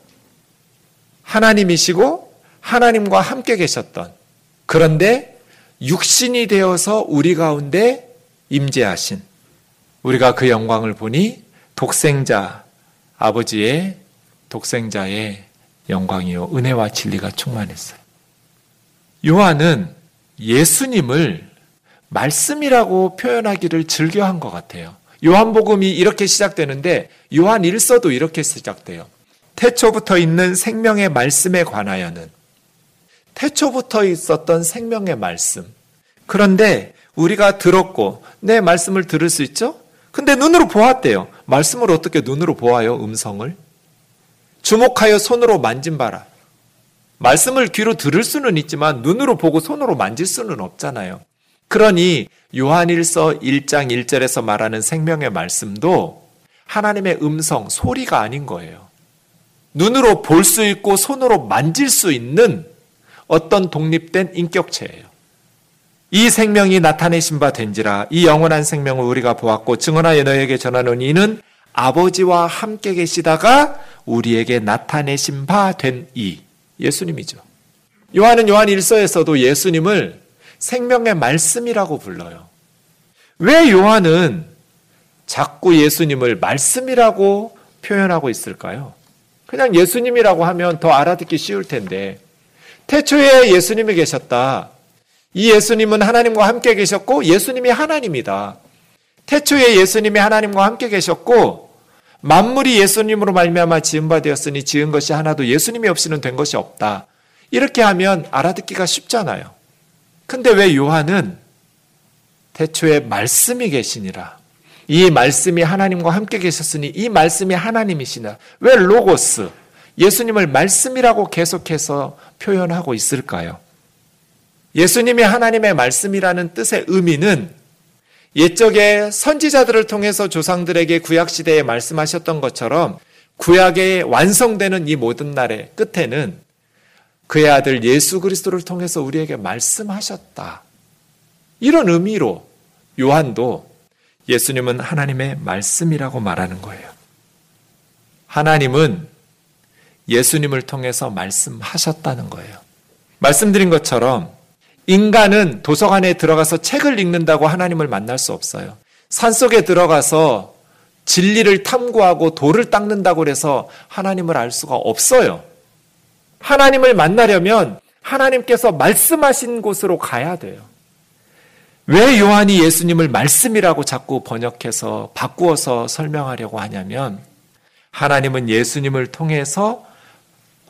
하나님이시고 하나님과 함께 계셨던 그런데 육신이 되어서 우리 가운데 임재하신 우리가 그 영광을 보니 독생자 아버지의 독생자의 영광이요 은혜와 진리가 충만했어요. 요한은 예수님을 말씀이라고 표현하기를 즐겨한 것 같아요. 요한복음이 이렇게 시작되는데 요한 일서도 이렇게 시작돼요. 태초부터 있는 생명의 말씀에 관하여는 태초부터 있었던 생명의 말씀. 그런데 우리가 들었고 내 말씀을 들을 수 있죠? 근데 눈으로 보았대요. 말씀을 어떻게 눈으로 보아요? 음성을. 주목하여 손으로 만진 바라. 말씀을 귀로 들을 수는 있지만 눈으로 보고 손으로 만질 수는 없잖아요. 그러니 요한일서 1장 1절에서 말하는 생명의 말씀도 하나님의 음성, 소리가 아닌 거예요. 눈으로 볼 수 있고 손으로 만질 수 있는 어떤 독립된 인격체예요. 이 생명이 나타내신 바 된지라 이 영원한 생명을 우리가 보았고 증언하여 너에게 전하노니 이는 아버지와 함께 계시다가 우리에게 나타내신 바 된 이 예수님이죠. 요한은 요한 1서에서도 예수님을 생명의 말씀이라고 불러요. 왜 요한은 자꾸 예수님을 말씀이라고 표현하고 있을까요? 그냥 예수님이라고 하면 더 알아듣기 쉬울 텐데 태초에 예수님이 계셨다. 이 예수님은 하나님과 함께 계셨고 예수님이 하나님이다. 태초에 예수님이 하나님과 함께 계셨고 만물이 예수님으로 말미암아 지은 바 되었으니 지은 것이 하나도 예수님이 없이는 된 것이 없다. 이렇게 하면 알아듣기가 쉽잖아요. 근데 왜 요한은 태초에 말씀이 계시니라. 이 말씀이 하나님과 함께 계셨으니 이 말씀이 하나님이시나. 왜 로고스, 예수님을 말씀이라고 계속해서 표현하고 있을까요? 예수님이 하나님의 말씀이라는 뜻의 의미는 옛적에 선지자들을 통해서 조상들에게 구약시대에 말씀하셨던 것처럼 구약에 완성되는 이 모든 날의 끝에는 그의 아들 예수 그리스도를 통해서 우리에게 말씀하셨다. 이런 의미로 요한도 예수님은 하나님의 말씀이라고 말하는 거예요. 하나님은 예수님을 통해서 말씀하셨다는 거예요. 말씀드린 것처럼 인간은 도서관에 들어가서 책을 읽는다고 하나님을 만날 수 없어요. 산 속에 들어가서 진리를 탐구하고 돌을 닦는다고 해서 하나님을 알 수가 없어요. 하나님을 만나려면 하나님께서 말씀하신 곳으로 가야 돼요. 왜 요한이 예수님을 말씀이라고 자꾸 번역해서 바꾸어서 설명하려고 하냐면 하나님은 예수님을 통해서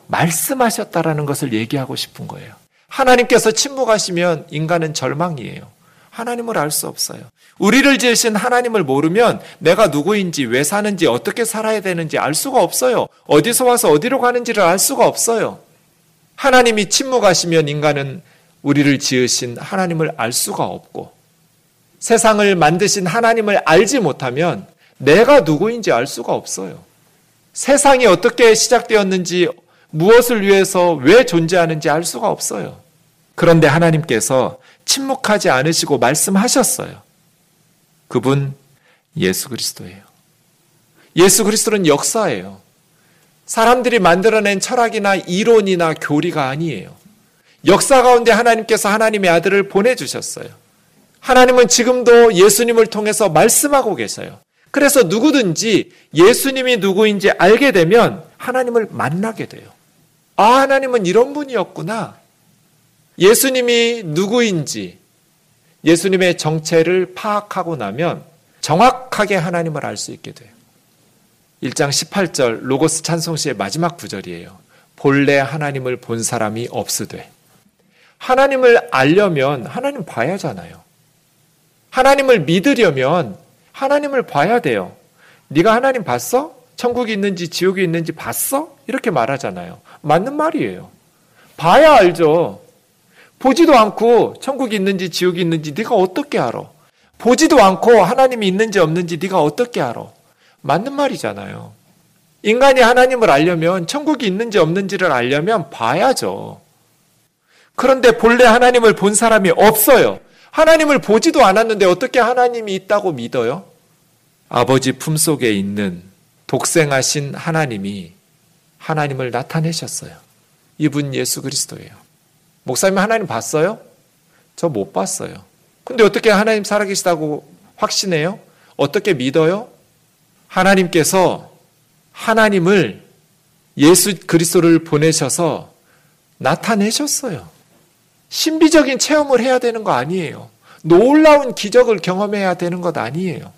말씀하셨다라는 것을 얘기하고 싶은 거예요. 하나님께서 침묵하시면 인간은 절망이에요. 하나님을 알 수 없어요. 우리를 지으신 하나님을 모르면 내가 누구인지, 왜 사는지, 어떻게 살아야 되는지 알 수가 없어요. 어디서 와서 어디로 가는지를 알 수가 없어요. 하나님이 침묵하시면 인간은 우리를 지으신 하나님을 알 수가 없고, 세상을 만드신 하나님을 알지 못하면 내가 누구인지 알 수가 없어요. 세상이 어떻게 시작되었는지, 무엇을 위해서 왜 존재하는지 알 수가 없어요. 그런데 하나님께서 침묵하지 않으시고 말씀하셨어요. 그분 예수 그리스도예요. 예수 그리스도는 역사예요. 사람들이 만들어낸 철학이나 이론이나 교리가 아니에요. 역사 가운데 하나님께서 하나님의 아들을 보내주셨어요. 하나님은 지금도 예수님을 통해서 말씀하고 계세요. 그래서 누구든지 예수님이 누구인지 알게 되면 하나님을 만나게 돼요. 아, 하나님은 이런 분이었구나. 예수님이 누구인지 예수님의 정체를 파악하고 나면 정확하게 하나님을 알 수 있게 돼요. 1장 18절 로고스 찬송시의 마지막 구절이에요. 본래 하나님을 본 사람이 없으되 하나님을 알려면 하나님 봐야 하잖아요. 하나님을 믿으려면 하나님을 봐야 돼요. 네가 하나님 봤어? 천국이 있는지 지옥이 있는지 봤어? 이렇게 말하잖아요. 맞는 말이에요. 봐야 알죠. 보지도 않고 천국이 있는지 지옥이 있는지 네가 어떻게 알아? 보지도 않고 하나님이 있는지 없는지 네가 어떻게 알아? 맞는 말이잖아요. 인간이 하나님을 알려면 천국이 있는지 없는지를 알려면 봐야죠. 그런데 본래 하나님을 본 사람이 없어요. 하나님을 보지도 않았는데 어떻게 하나님이 있다고 믿어요? 아버지 품속에 있는 독생하신 하나님이 하나님을 나타내셨어요. 이분 예수 그리스도예요. 목사님 하나님 봤어요? 저 못 봤어요. 근데 어떻게 하나님 살아계시다고 확신해요? 어떻게 믿어요? 하나님께서 하나님을 예수 그리스도를 보내셔서 나타내셨어요. 신비적인 체험을 해야 되는 거 아니에요. 놀라운 기적을 경험해야 되는 것 아니에요.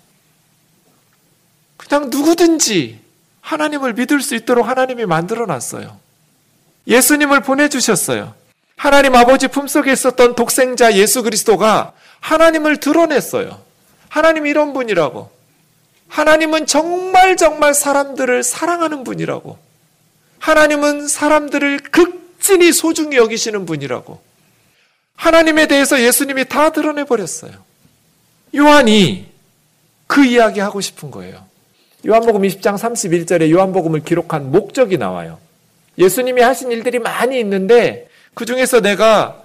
그냥 누구든지 하나님을 믿을 수 있도록 하나님이 만들어 놨어요. 예수님을 보내주셨어요. 하나님 아버지 품속에 있었던 독생자 예수 그리스도가 하나님을 드러냈어요. 하나님 이런 분이라고. 하나님은 정말 정말 사람들을 사랑하는 분이라고. 하나님은 사람들을 극진히 소중히 여기시는 분이라고. 하나님에 대해서 예수님이 다 드러내 버렸어요. 요한이 그 이야기 하고 싶은 거예요. 요한복음 20장 31절에 요한복음을 기록한 목적이 나와요. 예수님이 하신 일들이 많이 있는데 그 중에서 내가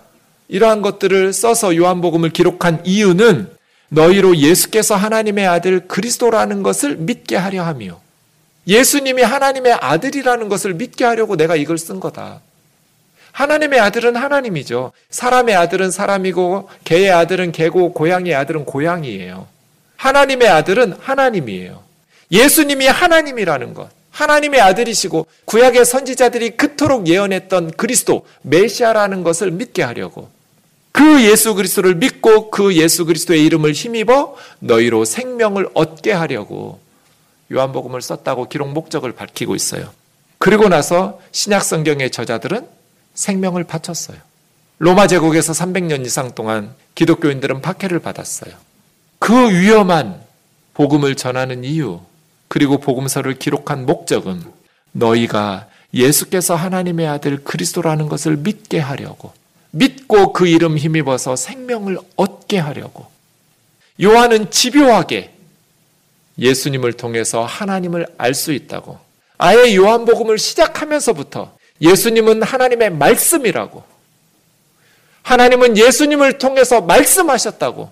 이러한 것들을 써서 요한복음을 기록한 이유는 너희로 예수께서 하나님의 아들 그리스도라는 것을 믿게 하려 함이요. 예수님이 하나님의 아들이라는 것을 믿게 하려고 내가 이걸 쓴 거다. 하나님의 아들은 하나님이죠. 사람의 아들은 사람이고, 개의 아들은 개고, 고양이의 아들은 고양이에요. 하나님의 아들은 하나님이에요. 예수님이 하나님이라는 것. 하나님의 아들이시고 구약의 선지자들이 그토록 예언했던 그리스도 메시아라는 것을 믿게 하려고 그 예수 그리스도를 믿고 그 예수 그리스도의 이름을 힘입어 너희로 생명을 얻게 하려고 요한복음을 썼다고 기록 목적을 밝히고 있어요. 그리고 나서 신약 성경의 저자들은 생명을 바쳤어요. 로마 제국에서 300년 이상 동안 기독교인들은 박해를 받았어요. 그 위험한 복음을 전하는 이유, 그리고 복음서를 기록한 목적은 너희가 예수께서 하나님의 아들 그리스도라는 것을 믿게 하려고 믿고 그 이름 힘입어서 생명을 얻게 하려고 요한은 집요하게 예수님을 통해서 하나님을 알 수 있다고 아예 요한복음을 시작하면서부터 예수님은 하나님의 말씀이라고 하나님은 예수님을 통해서 말씀하셨다고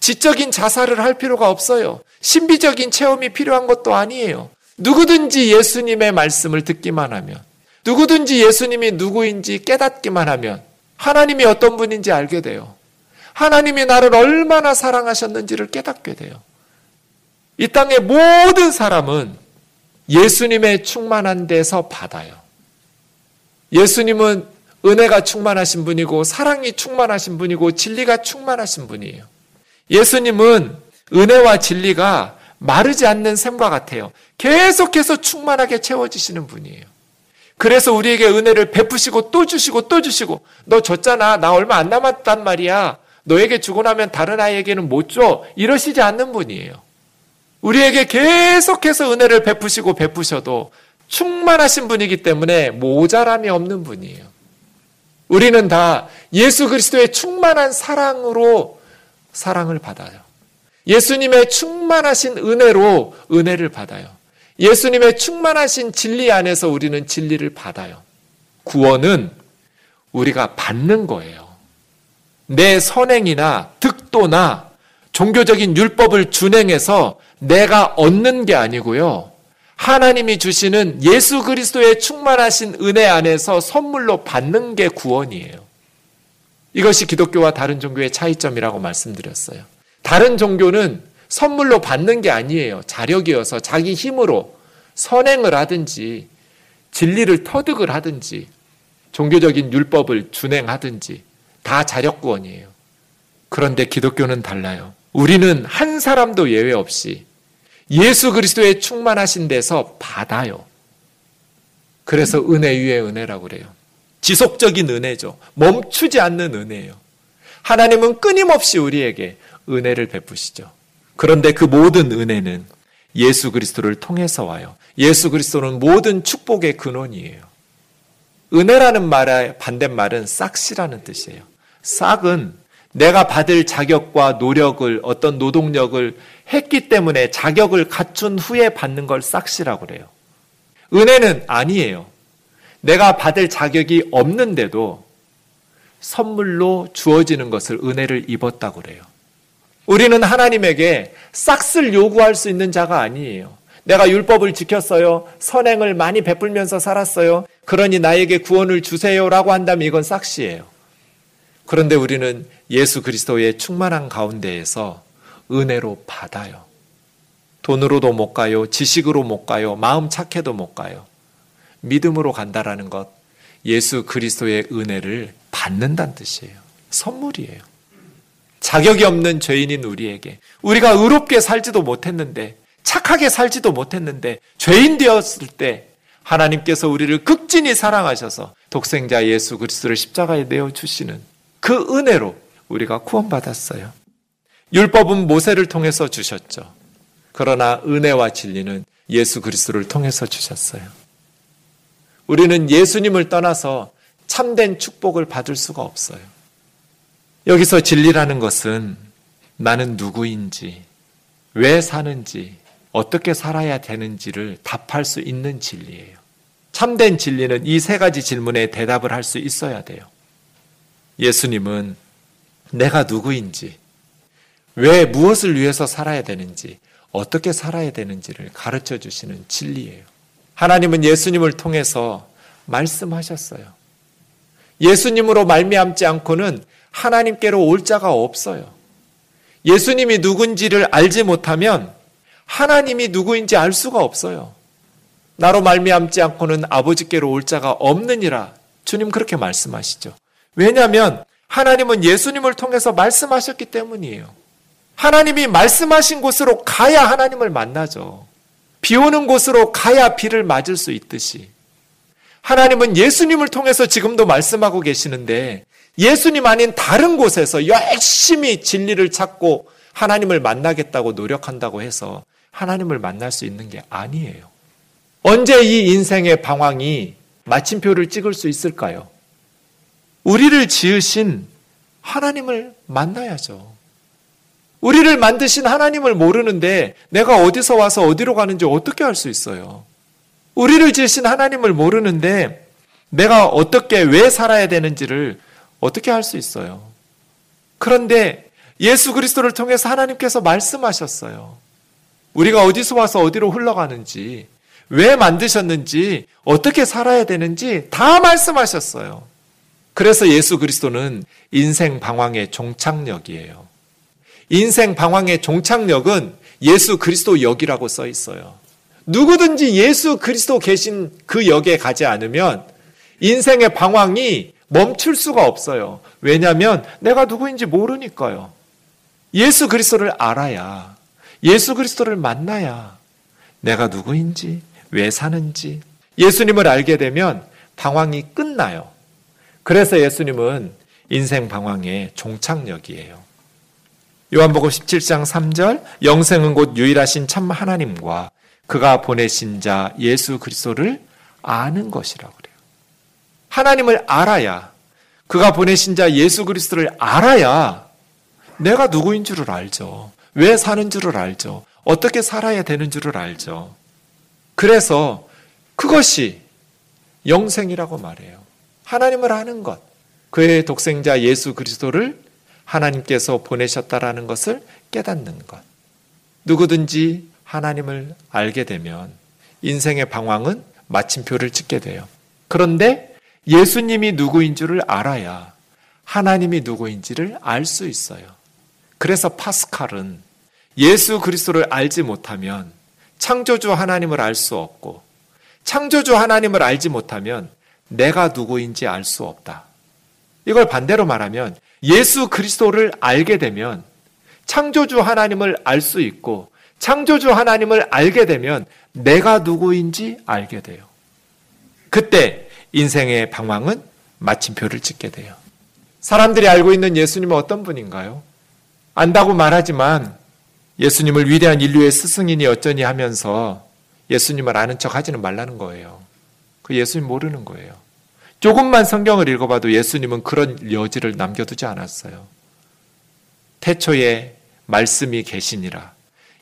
지적인 자살을 할 필요가 없어요. 신비적인 체험이 필요한 것도 아니에요. 누구든지 예수님의 말씀을 듣기만 하면, 누구든지 예수님이 누구인지 깨닫기만 하면, 하나님이 어떤 분인지 알게 돼요. 하나님이 나를 얼마나 사랑하셨는지를 깨닫게 돼요. 이 땅의 모든 사람은 예수님의 충만한 데서 받아요. 예수님은 은혜가 충만하신 분이고, 사랑이 충만하신 분이고, 진리가 충만하신 분이에요. 예수님은 은혜와 진리가 마르지 않는 샘과 같아요. 계속해서 충만하게 채워지시는 분이에요. 그래서 우리에게 은혜를 베푸시고 또 주시고 또 주시고 너 줬잖아. 나 얼마 안 남았단 말이야. 너에게 주고 나면 다른 아이에게는 못 줘. 이러시지 않는 분이에요. 우리에게 계속해서 은혜를 베푸시고 베푸셔도 충만하신 분이기 때문에 모자람이 없는 분이에요. 우리는 다 예수 그리스도의 충만한 사랑으로 사랑을 받아요. 예수님의 충만하신 은혜로 은혜를 받아요. 예수님의 충만하신 진리 안에서 우리는 진리를 받아요. 구원은 우리가 받는 거예요. 내 선행이나 득도나 종교적인 율법을 준행해서 내가 얻는 게 아니고요. 하나님이 주시는 예수 그리스도의 충만하신 은혜 안에서 선물로 받는 게 구원이에요. 이것이 기독교와 다른 종교의 차이점이라고 말씀드렸어요. 다른 종교는 선물로 받는 게 아니에요. 자력이어서 자기 힘으로 선행을 하든지 진리를 터득을 하든지 종교적인 율법을 준행하든지 다 자력구원이에요. 그런데 기독교는 달라요. 우리는 한 사람도 예외 없이 예수 그리스도의 충만하신 데서 받아요. 그래서 은혜 위에 은혜라고 그래요. 지속적인 은혜죠. 멈추지 않는 은혜예요. 하나님은 끊임없이 우리에게 은혜를 베푸시죠. 그런데 그 모든 은혜는 예수 그리스도를 통해서 와요. 예수 그리스도는 모든 축복의 근원이에요. 은혜라는 말의 반대말은 싹시라는 뜻이에요. 싹은 내가 받을 자격과 노력을 어떤 노동력을 했기 때문에 자격을 갖춘 후에 받는 걸 싹시라고 그래요. 은혜는 아니에요. 내가 받을 자격이 없는데도 선물로 주어지는 것을 은혜를 입었다고 그래요. 우리는 하나님에게 싹쓸 요구할 수 있는 자가 아니에요. 내가 율법을 지켰어요. 선행을 많이 베풀면서 살았어요. 그러니 나에게 구원을 주세요라고 한다면 이건 싹시예요. 그런데 우리는 예수 그리스도의 충만한 가운데에서 은혜로 받아요. 돈으로도 못 가요. 지식으로 못 가요. 마음 착해도 못 가요. 믿음으로 간다라는 것, 예수 그리스도의 은혜를 받는다는 뜻이에요. 선물이에요. 자격이 없는 죄인인 우리에게 우리가 의롭게 살지도 못했는데 착하게 살지도 못했는데 죄인 되었을 때 하나님께서 우리를 극진히 사랑하셔서 독생자 예수 그리스도를 십자가에 내어 주시는 그 은혜로 우리가 구원받았어요. 율법은 모세를 통해서 주셨죠. 그러나 은혜와 진리는 예수 그리스도를 통해서 주셨어요. 우리는 예수님을 떠나서 참된 축복을 받을 수가 없어요. 여기서 진리라는 것은 나는 누구인지, 왜 사는지, 어떻게 살아야 되는지를 답할 수 있는 진리예요. 참된 진리는 이 세 가지 질문에 대답을 할 수 있어야 돼요. 예수님은 내가 누구인지, 왜 무엇을 위해서 살아야 되는지, 어떻게 살아야 되는지를 가르쳐 주시는 진리예요. 하나님은 예수님을 통해서 말씀하셨어요. 예수님으로 말미암지 않고는 하나님께로 올 자가 없어요. 예수님이 누군지를 알지 못하면 하나님이 누구인지 알 수가 없어요. 나로 말미암지 않고는 아버지께로 올 자가 없느니라. 주님 그렇게 말씀하시죠. 왜냐하면 하나님은 예수님을 통해서 말씀하셨기 때문이에요. 하나님이 말씀하신 곳으로 가야 하나님을 만나죠. 비 오는 곳으로 가야 비를 맞을 수 있듯이. 하나님은 예수님을 통해서 지금도 말씀하고 계시는데 예수님 아닌 다른 곳에서 열심히 진리를 찾고 하나님을 만나겠다고 노력한다고 해서 하나님을 만날 수 있는 게 아니에요. 언제 이 인생의 방황이 마침표를 찍을 수 있을까요? 우리를 지으신 하나님을 만나야죠. 우리를 만드신 하나님을 모르는데 내가 어디서 와서 어디로 가는지 어떻게 알 수 있어요? 우리를 지으신 하나님을 모르는데 내가 어떻게 왜 살아야 되는지를 어떻게 할 수 있어요? 그런데 예수 그리스도를 통해서 하나님께서 말씀하셨어요. 우리가 어디서 와서 어디로 흘러가는지, 왜 만드셨는지, 어떻게 살아야 되는지 다 말씀하셨어요. 그래서 예수 그리스도는 인생 방황의 종착역이에요. 인생 방황의 종착역은 예수 그리스도 역이라고 써 있어요. 누구든지 예수 그리스도 계신 그 역에 가지 않으면 인생의 방황이 멈출 수가 없어요. 왜냐하면 내가 누구인지 모르니까요. 예수 그리스도를 알아야, 예수 그리스도를 만나야 내가 누구인지, 왜 사는지, 예수님을 알게 되면 방황이 끝나요. 그래서 예수님은 인생 방황의 종착역이에요. 요한복음 17장 3절 영생은 곧 유일하신 참 하나님과 그가 보내신 자 예수 그리스도를 아는 것이라고. 하나님을 알아야 그가 보내신 자 예수 그리스도를 알아야 내가 누구인 줄을 알죠. 왜 사는 줄을 알죠. 어떻게 살아야 되는 줄을 알죠. 그래서 그것이 영생이라고 말해요. 하나님을 아는 것. 그의 독생자 예수 그리스도를 하나님께서 보내셨다라는 것을 깨닫는 것. 누구든지 하나님을 알게 되면 인생의 방황은 마침표를 찍게 돼요. 그런데 예수님이 누구인 줄을 알아야 하나님이 누구인지를 알 수 있어요. 그래서 파스칼은 예수 그리스도를 알지 못하면 창조주 하나님을 알 수 없고 창조주 하나님을 알지 못하면 내가 누구인지 알 수 없다. 이걸 반대로 말하면 예수 그리스도를 알게 되면 창조주 하나님을 알 수 있고 창조주 하나님을 알게 되면 내가 누구인지 알게 돼요. 그때 인생의 방황은 마침표를 찍게 돼요. 사람들이 알고 있는 예수님은 어떤 분인가요? 안다고 말하지만 예수님을 위대한 인류의 스승이니 어쩌니 하면서 예수님을 아는 척 하지는 말라는 거예요. 그 예수님 모르는 거예요. 조금만 성경을 읽어봐도 예수님은 그런 여지를 남겨두지 않았어요. 태초에 말씀이 계시니라.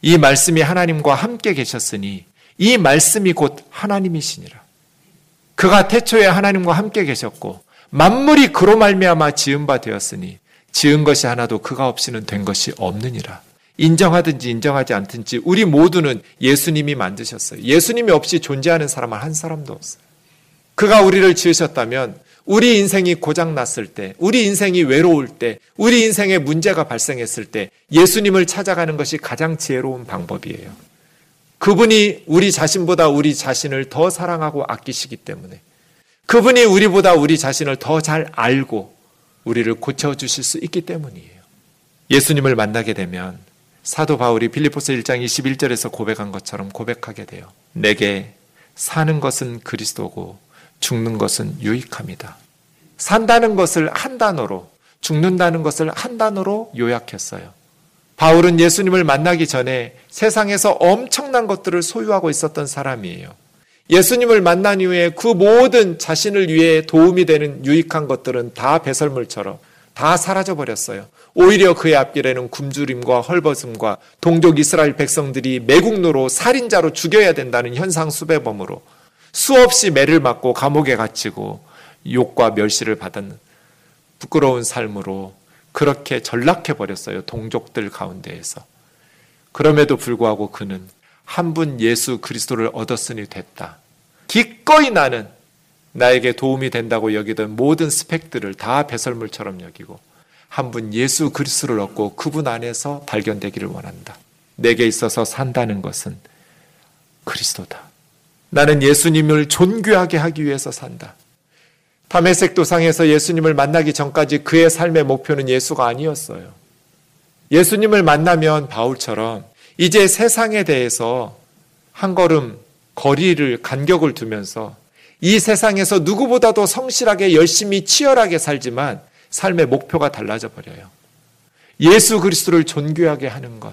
이 말씀이 하나님과 함께 계셨으니 이 말씀이 곧 하나님이시니라. 그가 태초에 하나님과 함께 계셨고 만물이 그로 말미암아 지은 바 되었으니 지은 것이 하나도 그가 없이는 된 것이 없느니라. 인정하든지 인정하지 않든지 우리 모두는 예수님이 만드셨어요. 예수님이 없이 존재하는 사람은 한 사람도 없어요. 그가 우리를 지으셨다면 우리 인생이 고장 났을 때, 우리 인생이 외로울 때, 우리 인생에 문제가 발생했을 때 예수님을 찾아가는 것이 가장 지혜로운 방법이에요. 그분이 우리 자신보다 우리 자신을 더 사랑하고 아끼시기 때문에 그분이 우리보다 우리 자신을 더 잘 알고 우리를 고쳐주실 수 있기 때문이에요. 예수님을 만나게 되면 사도 바울이 빌리포스 1장 21절에서 고백한 것처럼 고백하게 돼요. 내게 사는 것은 그리스도고 죽는 것은 유익합니다. 산다는 것을 한 단어로, 죽는다는 것을 한 단어로 요약했어요. 바울은 예수님을 만나기 전에 세상에서 엄청난 것들을 소유하고 있었던 사람이에요. 예수님을 만난 이후에 그 모든 자신을 위해 도움이 되는 유익한 것들은 다 배설물처럼 다 사라져 버렸어요. 오히려 그의 앞길에는 굶주림과 헐벗음과 동족 이스라엘 백성들이 매국노로 살인자로 죽여야 된다는 현상 수배범으로 수없이 매를 맞고 감옥에 갇히고 욕과 멸시를 받은 부끄러운 삶으로 그렇게 전락해 버렸어요. 동족들 가운데에서. 그럼에도 불구하고 그는 한 분 예수 그리스도를 얻었으니 됐다. 기꺼이 나는 나에게 도움이 된다고 여기던 모든 스펙들을 다 배설물처럼 여기고 한 분 예수 그리스도를 얻고 그분 안에서 발견되기를 원한다. 내게 있어서 산다는 것은 그리스도다. 나는 예수님을 존귀하게 하기 위해서 산다. 담에색 도상에서 예수님을 만나기 전까지 그의 삶의 목표는 예수가 아니었어요. 예수님을 만나면 바울처럼 이제 세상에 대해서 한 걸음 거리를 간격을 두면서 이 세상에서 누구보다도 성실하게 열심히 치열하게 살지만 삶의 목표가 달라져 버려요. 예수 그리스도를 존귀하게 하는 것.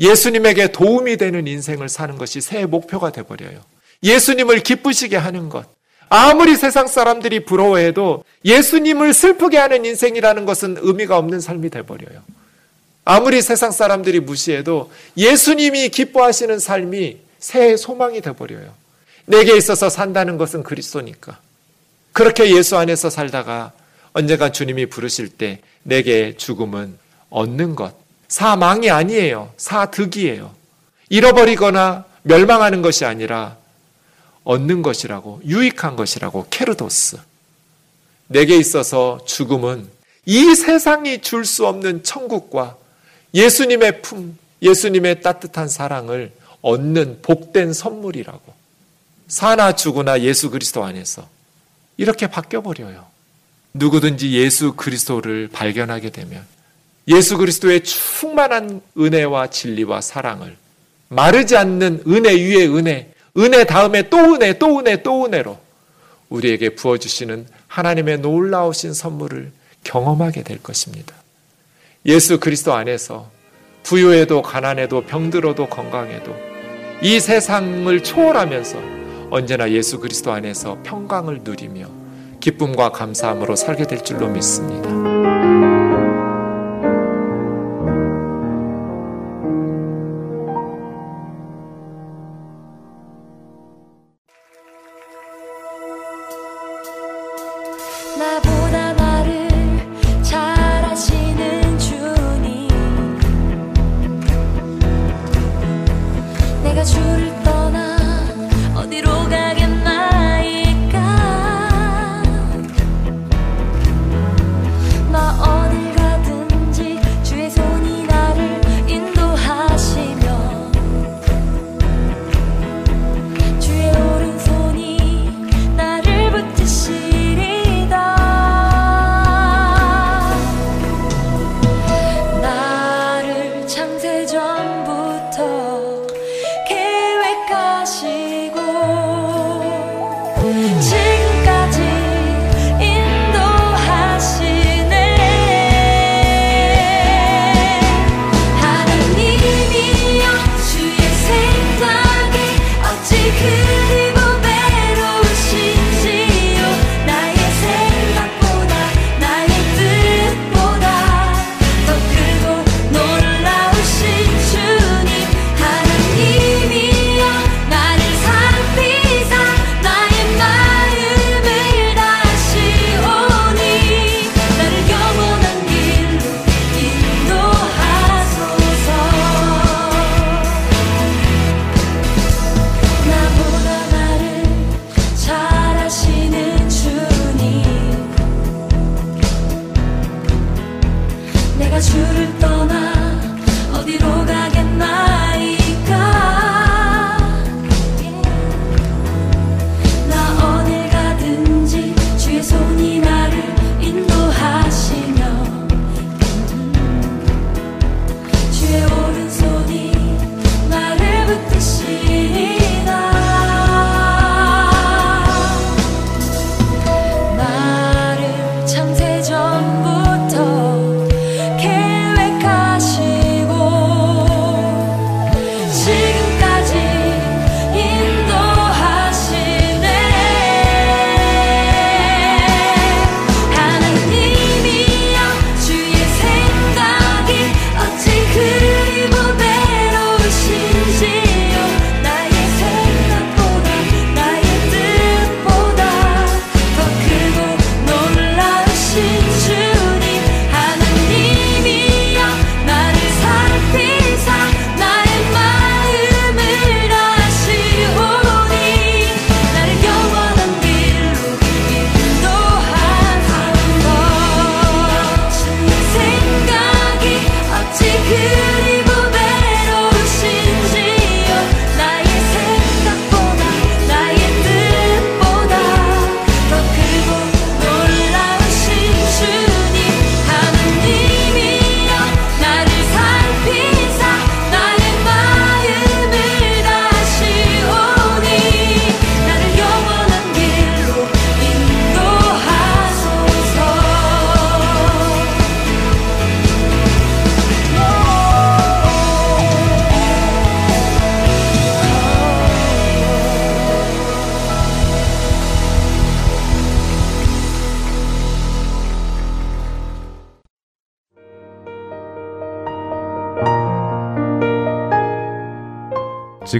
예수님에게 도움이 되는 인생을 사는 것이 새 목표가 돼 버려요. 예수님을 기쁘시게 하는 것. 아무리 세상 사람들이 부러워해도 예수님을 슬프게 하는 인생이라는 것은 의미가 없는 삶이 돼 버려요. 아무리 세상 사람들이 무시해도 예수님이 기뻐하시는 삶이 새 소망이 돼 버려요. 내게 있어서 산다는 것은 그리스도니까. 그렇게 예수 안에서 살다가 언젠가 주님이 부르실 때 내게 죽음은 얻는 것. 사망이 아니에요. 사득이에요. 잃어버리거나 멸망하는 것이 아니라 얻는 것이라고, 유익한 것이라고, 케르도스. 내게 있어서 죽음은 이 세상이 줄 수 없는 천국과 예수님의 품, 예수님의 따뜻한 사랑을 얻는 복된 선물이라고. 사나 죽으나 예수 그리스도 안에서 이렇게 바뀌어 버려요. 누구든지 예수 그리스도를 발견하게 되면 예수 그리스도의 충만한 은혜와 진리와 사랑을 마르지 않는 은혜 위에 은혜, 은혜 다음에 또 은혜, 또 은혜, 또 은혜로 우리에게 부어주시는 하나님의 놀라우신 선물을 경험하게 될 것입니다. 예수 그리스도 안에서 부유해도 가난해도 병들어도 건강해도 이 세상을 초월하면서 언제나 예수 그리스도 안에서 평강을 누리며 기쁨과 감사함으로 살게 될 줄로 믿습니다.